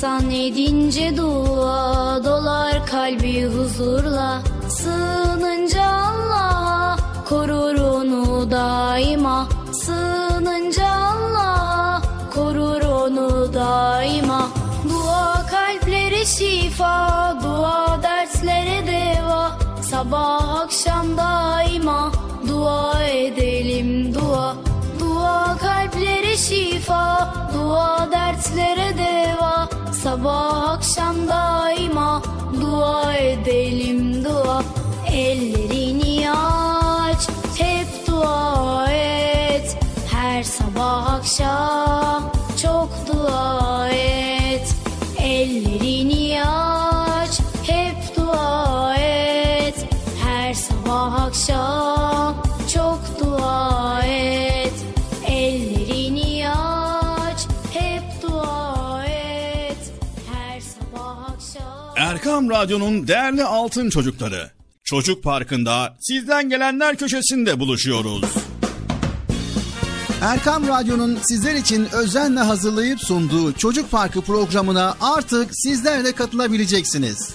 İnsan edince dua dolar kalbi huzurla. Sığınınca Allah'a korur onu daima. Sığınınca Allah'a korur onu daima. Dua kalplere şifa, dua derslere deva. Sabah akşam daima dua edelim dua. Dua kalplere şifa, dua dertlere deva Sabah akşam daima dua edelim dua. Ellerini aç, hep dua et. Her sabah akşam çok dua et. Ellerini aç, hep dua et. Her sabah akşam Erkam Radyo'nun değerli altın çocukları. Çocuk Parkı'nda sizden gelenler köşesinde buluşuyoruz. Erkam Radyo'nun sizler için özenle hazırlayıp sunduğu Çocuk Parkı programına artık sizler de katılabileceksiniz. Nasıl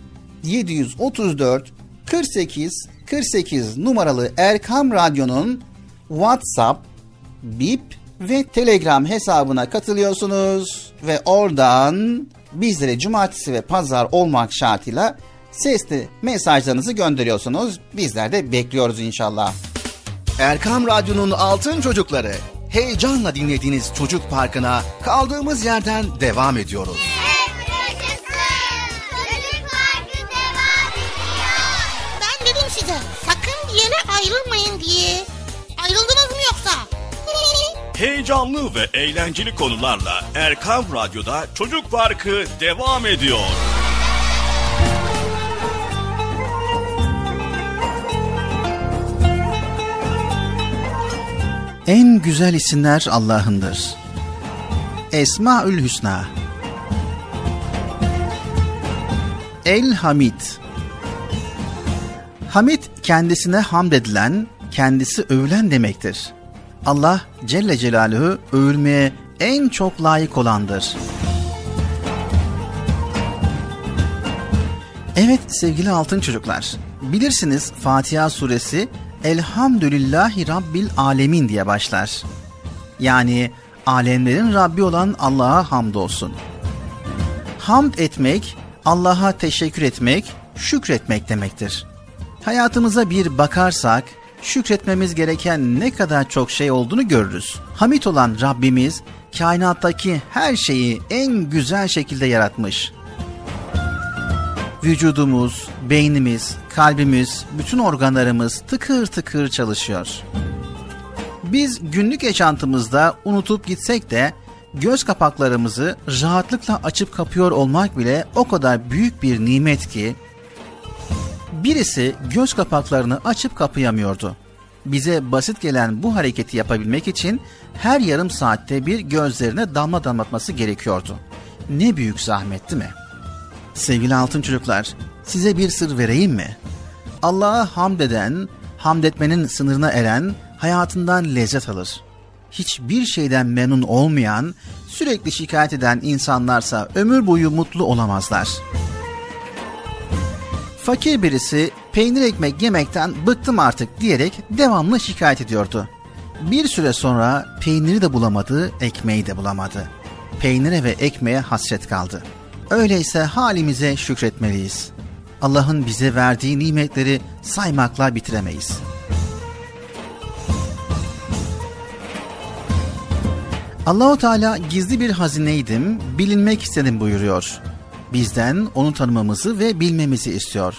734 48 48 numaralı Erkam Radyo'nun WhatsApp, Bip ve Telegram hesabına katılıyorsunuz ve oradan bizlere cumartesi ve pazar olmak şartıyla sesli mesajlarınızı gönderiyorsunuz. Bizler de bekliyoruz inşallah. Erkam Radyo'nun Altın Çocukları. Heyecanla dinlediğiniz Çocuk Parkı'na kaldığımız yerden devam ediyoruz. Bir yere ayrılmayın diye. Ayrıldınız mı yoksa? Heyecanlı ve eğlenceli konularla Erkam Radyo'da Çocuk Parkı devam ediyor. En güzel isimler Allah'ındır. Esmaül Hüsna El Hamid Hamid kendisine hamd edilen, kendisi övülen demektir. Allah Celle Celaluhu övülmeye en çok layık olandır. Evet sevgili altın çocuklar, bilirsiniz Fatiha suresi Elhamdülillahi Rabbil Alemin diye başlar. Yani alemlerin Rabbi olan Allah'a hamdolsun. Hamd etmek, Allah'a teşekkür etmek, şükretmek demektir. Hayatımıza bir bakarsak, şükretmemiz gereken ne kadar çok şey olduğunu görürüz. Hamit olan Rabbimiz, kainattaki her şeyi en güzel şekilde yaratmış. Vücudumuz, beynimiz, kalbimiz, bütün organlarımız tıkır tıkır çalışıyor. Biz günlük yaşantımızda unutup gitsek de göz kapaklarımızı rahatlıkla açıp kapıyor olmak bile o kadar büyük bir nimet ki birisi göz kapaklarını açıp kapayamıyordu. Bize basit gelen bu hareketi yapabilmek için her yarım saatte bir gözlerine damla damlatması gerekiyordu. Ne büyük zahmet değil mi? Sevgili altın çocuklar, size bir sır vereyim mi? Allah'a hamd eden, hamd etmenin sınırına eren hayatından lezzet alır. Hiçbir şeyden memnun olmayan, sürekli şikayet eden insanlarsa ömür boyu mutlu olamazlar. Fakir birisi peynir ekmek yemekten bıktım artık diyerek devamlı şikayet ediyordu. Bir süre sonra peyniri de bulamadı, ekmeği de bulamadı. Peynire ve ekmeğe hasret kaldı. Öyleyse halimize şükretmeliyiz. Allah'ın bize verdiği nimetleri saymakla bitiremeyiz. Allahu Teala gizli bir hazineydim, bilinmek istedim buyuruyor. Bizden onu tanımamızı ve bilmemizi istiyor.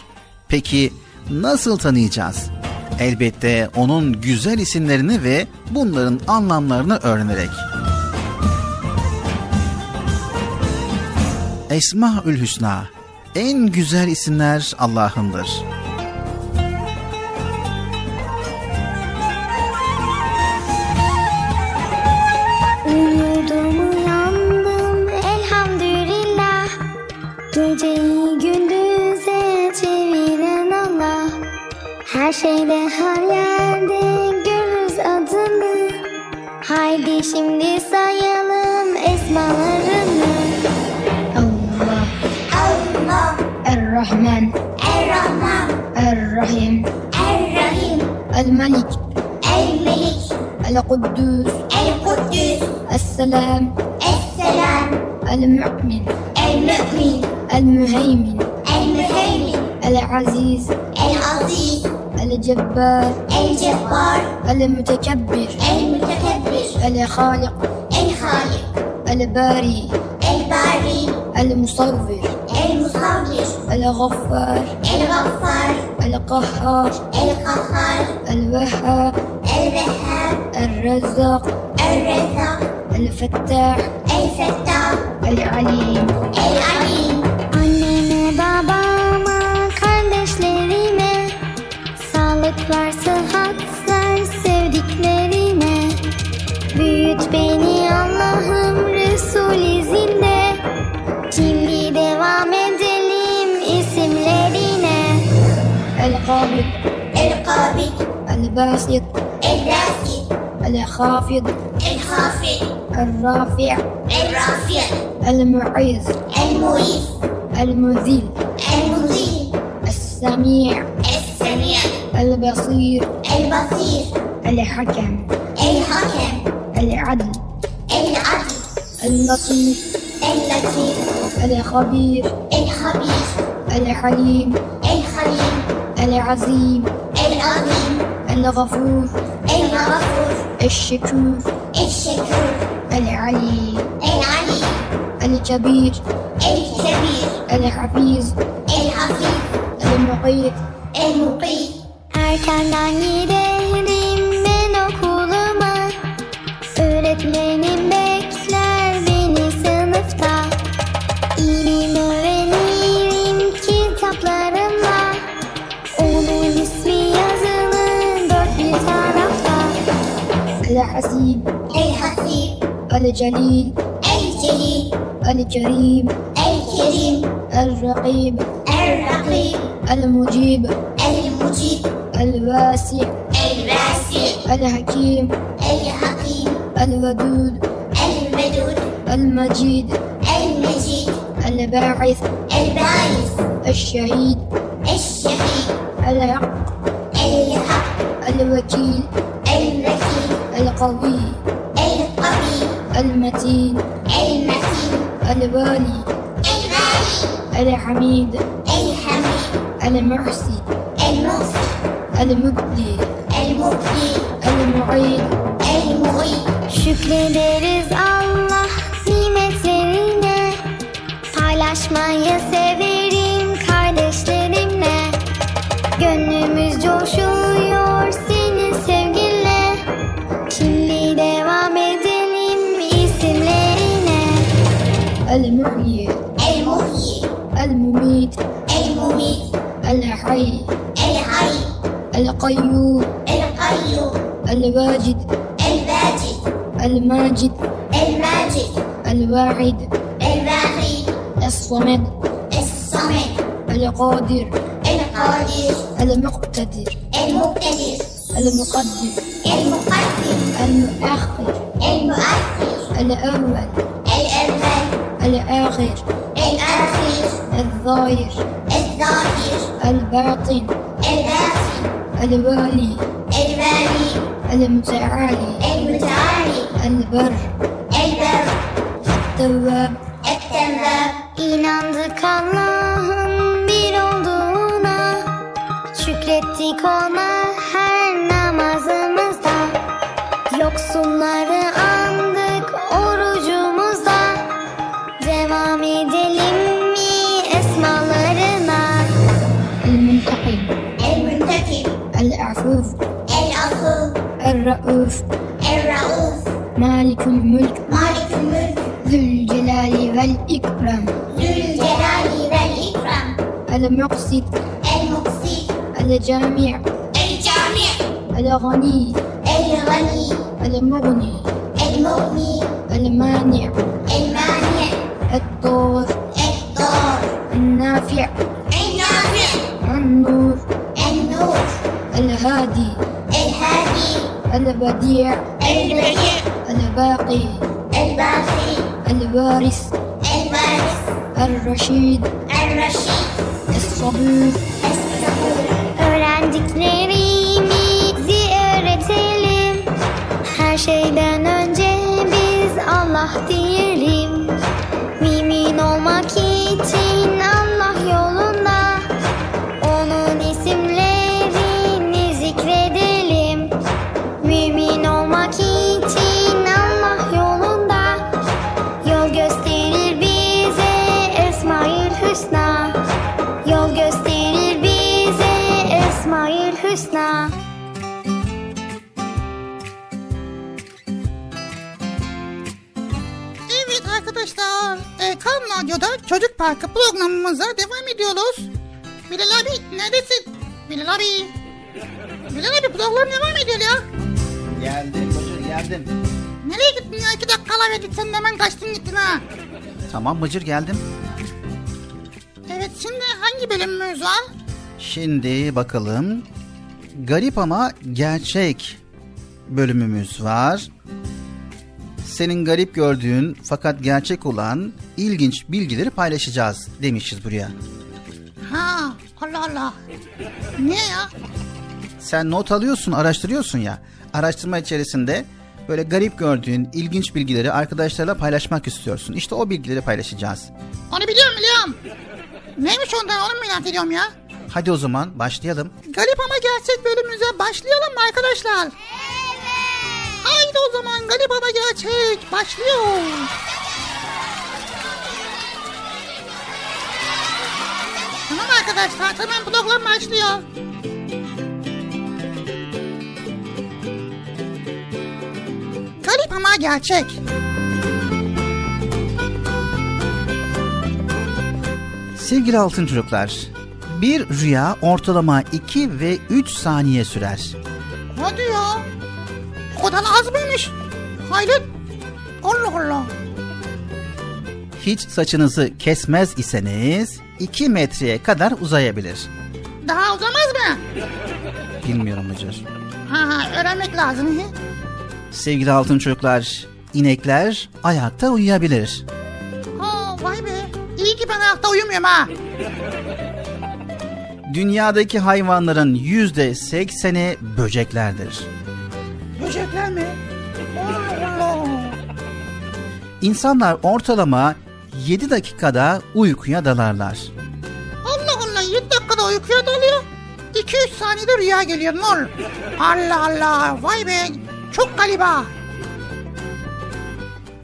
Peki nasıl tanıyacağız? Elbette onun güzel isimlerini ve bunların anlamlarını öğrenerek. Esmaül Hüsna en güzel isimler Allah'ındır. Her şeyde her yerde görürüz adını Haydi şimdi sayalım esmalarını Allah Allah, Er-Rahman Er-Rahman, Er-Rahim Er-Rahim, El-Malik El-Melik, El-Kuddus El-Kuddüs, El-Selam Es-Selam, El-Mu'min El-Mü'min, المهيمن El-Müheymin, العزيز El-Aziz, الجبار الجبار المتكبر المتكبر الخالق الخالق الباري الباري المصور المصور الغفار الغفار القهار القهار الوهاب الوهاب الرزاق. الرزاق. الفتاح. الفتاح. العليم. العليم. القابض القابض الباسط الباسط الخافض الخافض الرافع الرافع المعيز المعيز المذل المذل السميع السميع البصير البصير الحكم الحكم العدل العدل اللطيف اللطيف الخبير الخبير الحليم العظيم. العظيم. الغفور. الغفور. الشكور. الشكور. العلي العلي الكبير. الكبير. الحفيظ. الحفيظ. المقيت. المقيت. الجليل الجليل الكريم الكريم الرقيب. الرقيب. المجيب. المجيب. الواسع. الواسع. الحكيم. الحكيم. الودود. الودود المجيد. المجيد. الباعث. الباعث. الشهيد. الشهيد. الحق. الحق. الوكيل. الوكيل. القوي. المتين El-Matin, الوالي El-Wali, الحميد El-Hamid, المحسي El-Muhsi, المبدي El-Mubdi, المعيد El-Mu'id, Şükrederiz Allah nimetlerine Paylaşmayı severim القيوم. القيوم. الواجد الباجد الماجد. الماجد. الواحد. الواحد. الصمد. الصمد. القادر. القادر. المقتدر. المقتدر. المقدم المقدم المؤخر. المؤخر. الأول. الأول. الآخر. الآخر. الظاهر. الظاهر. الباطن. الوالي الوالي المتعالي المتعالي البر البر التواب التواب İnandık Allah'ın الملك. مالك الملك. ذو الجلال والإكرام. ذو الجلال والإكرام. المقسط المقسط الجامع. الجامع. الغني. الغني. المغني. المغني. المانع. المانع. الضار الضار النافع. النافع. النور. النور. الهادي. الهادي. البديع. البديع. الباقي الباقي الوارث الوارث الرشيد الرشيد الصبور الصبور Öğrendiklerimizi öğretelim Her şeyden önce biz Allah diyelim Mümin olmak için Çocuk Parkı programımıza devam ediyoruz. Bilal abi neredesin? Bilal abi. Bilal abi program devam ediyor ya. Geldim Bıcır geldim. Nereye gittin ya? İki dakika verdik sen de hemen kaçtın gittin ha. Tamam Bıcır geldim. Evet şimdi hangi bölümümüz var? Şimdi bakalım. Garip ama gerçek bölümümüz var. Senin garip gördüğün fakat gerçek olan ilginç bilgileri paylaşacağız demişiz buraya. Ha Allah Allah. Niye ya? Sen not alıyorsun, araştırıyorsun ya. Araştırma içerisinde böyle garip gördüğün ilginç bilgileri arkadaşlarla paylaşmak istiyorsun. İşte o bilgileri paylaşacağız. Onu biliyorum biliyorum. Neymiş ondan onu merak ediyorum ya. Hadi o zaman başlayalım. Garip ama gerçek bölümümüze başlayalım mı arkadaşlar? Evet. Haydi o zaman garip ama gerçek başlıyor. Arkadaşlar tamam program başlıyor. Garip ama gerçek. Sevgili altın çocuklar, bir rüya ortalama 2 ve 3 saniye sürer. Hadi ya. O kadar az mıymış? Hayret. Allah Allah. Hiç saçınızı kesmez iseniz 2 metreye kadar uzayabilir. Daha uzamaz mı? Bilmiyorum Bıcır. Ha, öğrenmek lazım. Sevgili altın çocuklar, inekler ayakta uyuyabilir. Ha, vay be. İyi ki ben ayakta uyumuyorum ha. Dünyadaki hayvanların yüzde sekseni böceklerdir. Böcekler mi? İnsanlar ortalama 7 dakikada uykuya dalarlar. Allah Allah 7 dakikada uykuya dalıyor. 2-3 saniyede rüya geliyor ne olur. Allah Allah vay be çok galiba.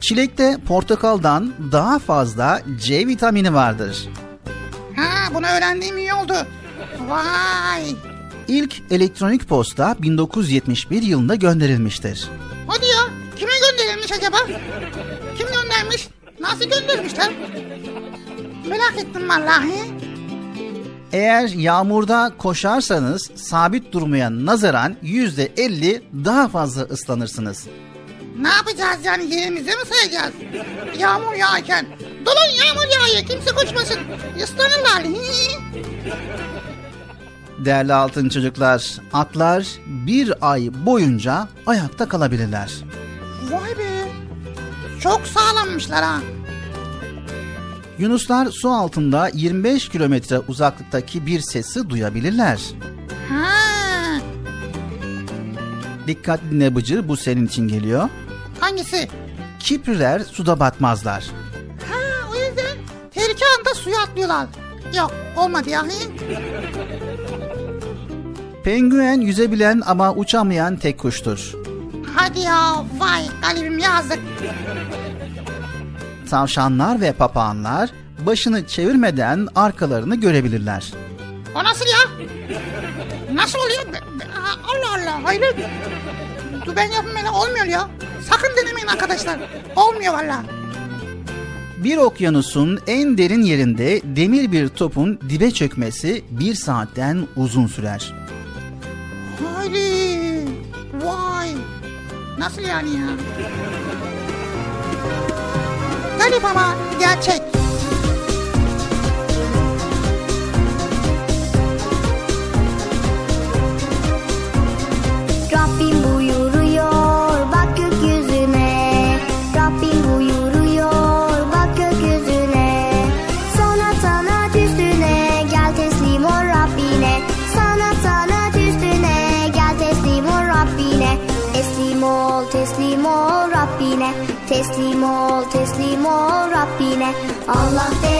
Çilekte portakaldan daha fazla C vitamini vardır. Ha bunu öğrendiğim iyi oldu. Vay. İlk elektronik posta 1971 yılında gönderilmiştir. Hadi ya kime gönderilmiş acaba? Kim göndermiş? Nasıl göndermişler? Merak ettim vallahi. Eğer yağmurda koşarsanız sabit durmaya nazaran yüzde elli daha fazla ıslanırsınız. Ne yapacağız yani yerimize mi sayacağız? Yağmur yağarken. Dolun yağmur yağıyor kimse koşmasın. Islanırlar. Değerli altın çocuklar, atlar bir ay boyunca ayakta kalabilirler. Vay be. Çok sağlammışlar ha. Yunuslar su altında 25 kilometre uzaklıktaki bir sesi duyabilirler. Ha. Dikkat dinle Bıcır, bu senin için geliyor. Hangisi? Kipriler suda batmazlar. Ha o yüzden tehlike anda suya atlıyorlar. Yok olmadı yani. Penguen yüzebilen ama uçamayan tek kuştur. Hadi ya vay kalbim yazık. Tavşanlar ve papağanlar başını çevirmeden arkalarını görebilirler. O nasıl ya? Nasıl oluyor? Allah Allah hayret. Dur ben yapmayla olmuyor ya. Sakın denemeyin arkadaşlar. Olmuyor valla. Bir okyanusun en derin yerinde demir bir topun dibe çökmesi bir saatten uzun sürer. Haydi. Vay. Nasıl yani ya? Garip ama gerçek. Rabbim Teslim ol teslim ol Rabbine. Allah de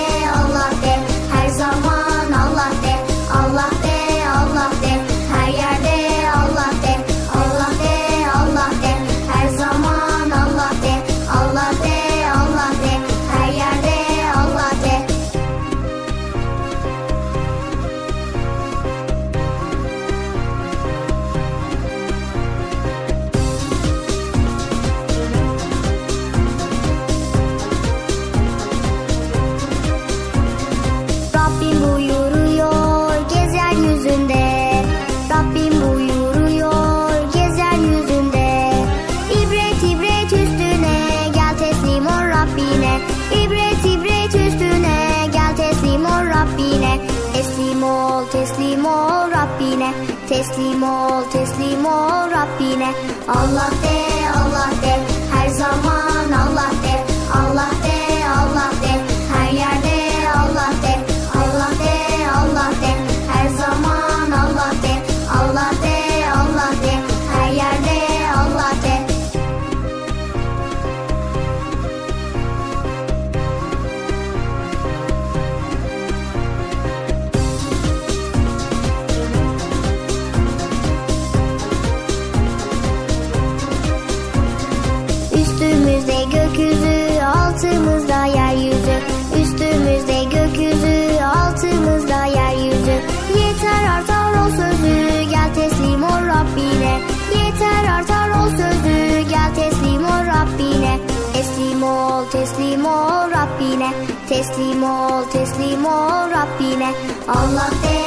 Allah Teslim ol, teslim ol Rabbine. Allah de,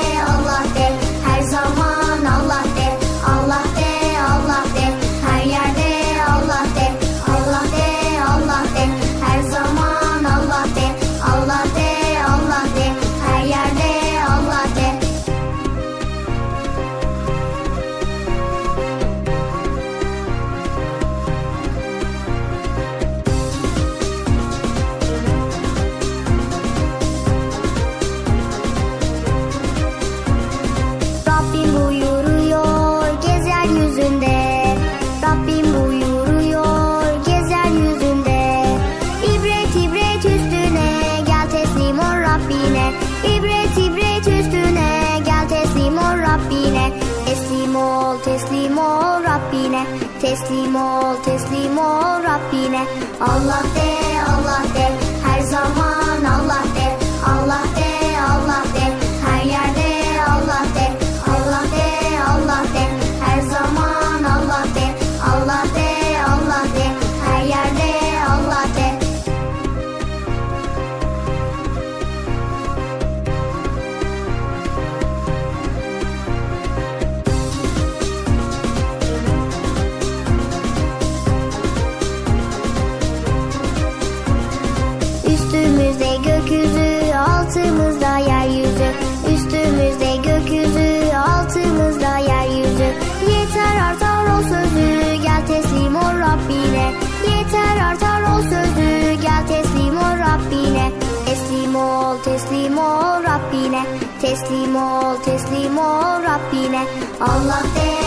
Allah de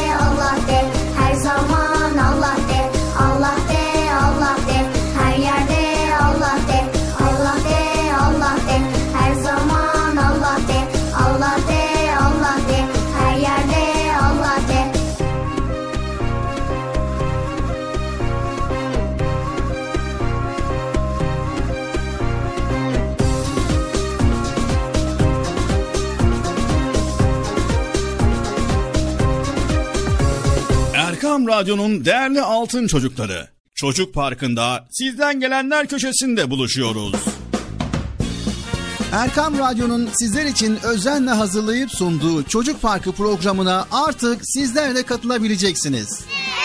Radyo'nun değerli altın çocukları. Çocuk Parkı'nda sizden gelenler köşesinde buluşuyoruz. Erkam Radyo'nun sizler için özenle hazırlayıp sunduğu Çocuk Parkı programına artık sizler de katılabileceksiniz. Yani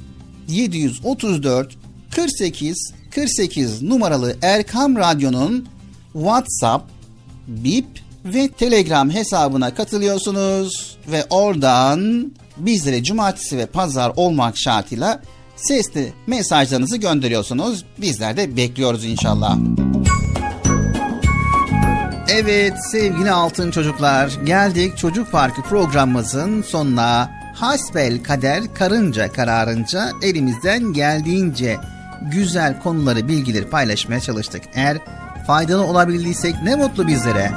734 48 48 numaralı Erkam Radyo'nun WhatsApp, Bip ve Telegram hesabına katılıyorsunuz ve oradan bizlere cumartesi ve pazar olmak şartıyla sesli mesajlarınızı gönderiyorsunuz. Bizler de bekliyoruz inşallah. Evet sevgili altın çocuklar geldik Çocuk Parkı programımızın sonuna. Hasbel kader karınca kararınca elimizden geldiğince güzel konuları bilgileri paylaşmaya çalıştık. Eğer faydalı olabildiysek ne mutlu bizlere.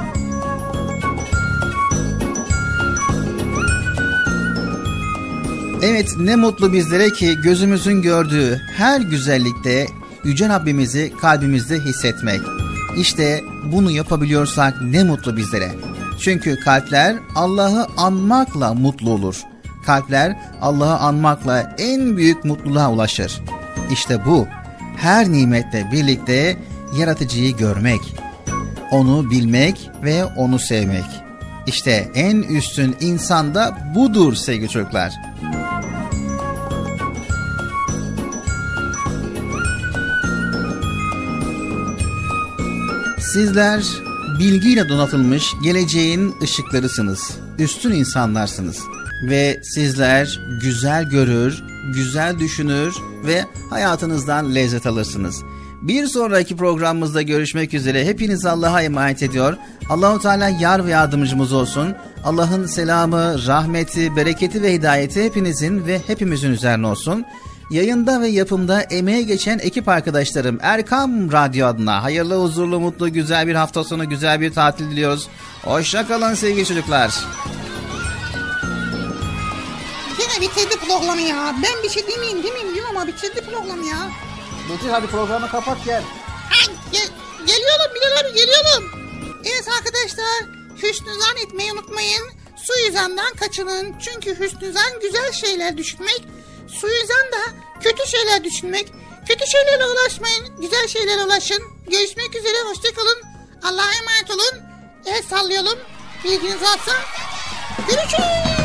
Evet ne mutlu bizlere ki gözümüzün gördüğü her güzellikte Yüce Rabbimizi kalbimizde hissetmek. İşte bunu yapabiliyorsak ne mutlu bizlere. Çünkü kalpler Allah'ı anmakla mutlu olur. Kalpler Allah'ı anmakla en büyük mutluluğa ulaşır. İşte bu her nimetle birlikte yaratıcıyı görmek, onu bilmek ve onu sevmek. İşte en üstün insanda budur sevgili çocuklar. Sizler bilgiyle donatılmış geleceğin ışıklarısınız. Üstün insanlarsınız. Ve sizler güzel görür, güzel düşünür ve hayatınızdan lezzet alırsınız. Bir sonraki programımızda görüşmek üzere. Hepiniz Allah'a emanet ediyor. Allahu Teala yar ve yardımcımız olsun. Allah'ın selamı, rahmeti, bereketi ve hidayeti hepinizin ve hepimizin üzerine olsun. Yayında ve yapımda emeğe geçen ekip arkadaşlarım Erkam Radyo adına hayırlı, huzurlu, mutlu, güzel bir hafta sonu, güzel bir tatil diliyoruz. Hoşçakalın sevgili çocuklar. Yine bitirdi programı ya. Ben bir şey demeyeyim demeyeyim diyorum ama bitirdi programı ya. Betül hadi programı kapat gel. Ay, gel, geliyorum Bilal abi geliyorum. Evet arkadaşlar hüsnü zan etmeyi unutmayın. Suizandan kaçının. Çünkü hüsnü zan güzel şeyler düşünmek. Suizan da kötü şeyler düşünmek. Kötü şeylerle ulaşmayın. Güzel şeylere ulaşın. Görüşmek üzere. Hoşçakalın. Allah'a emanet olun. El sallayalım. Bilginiz olsun. Görüşürüz.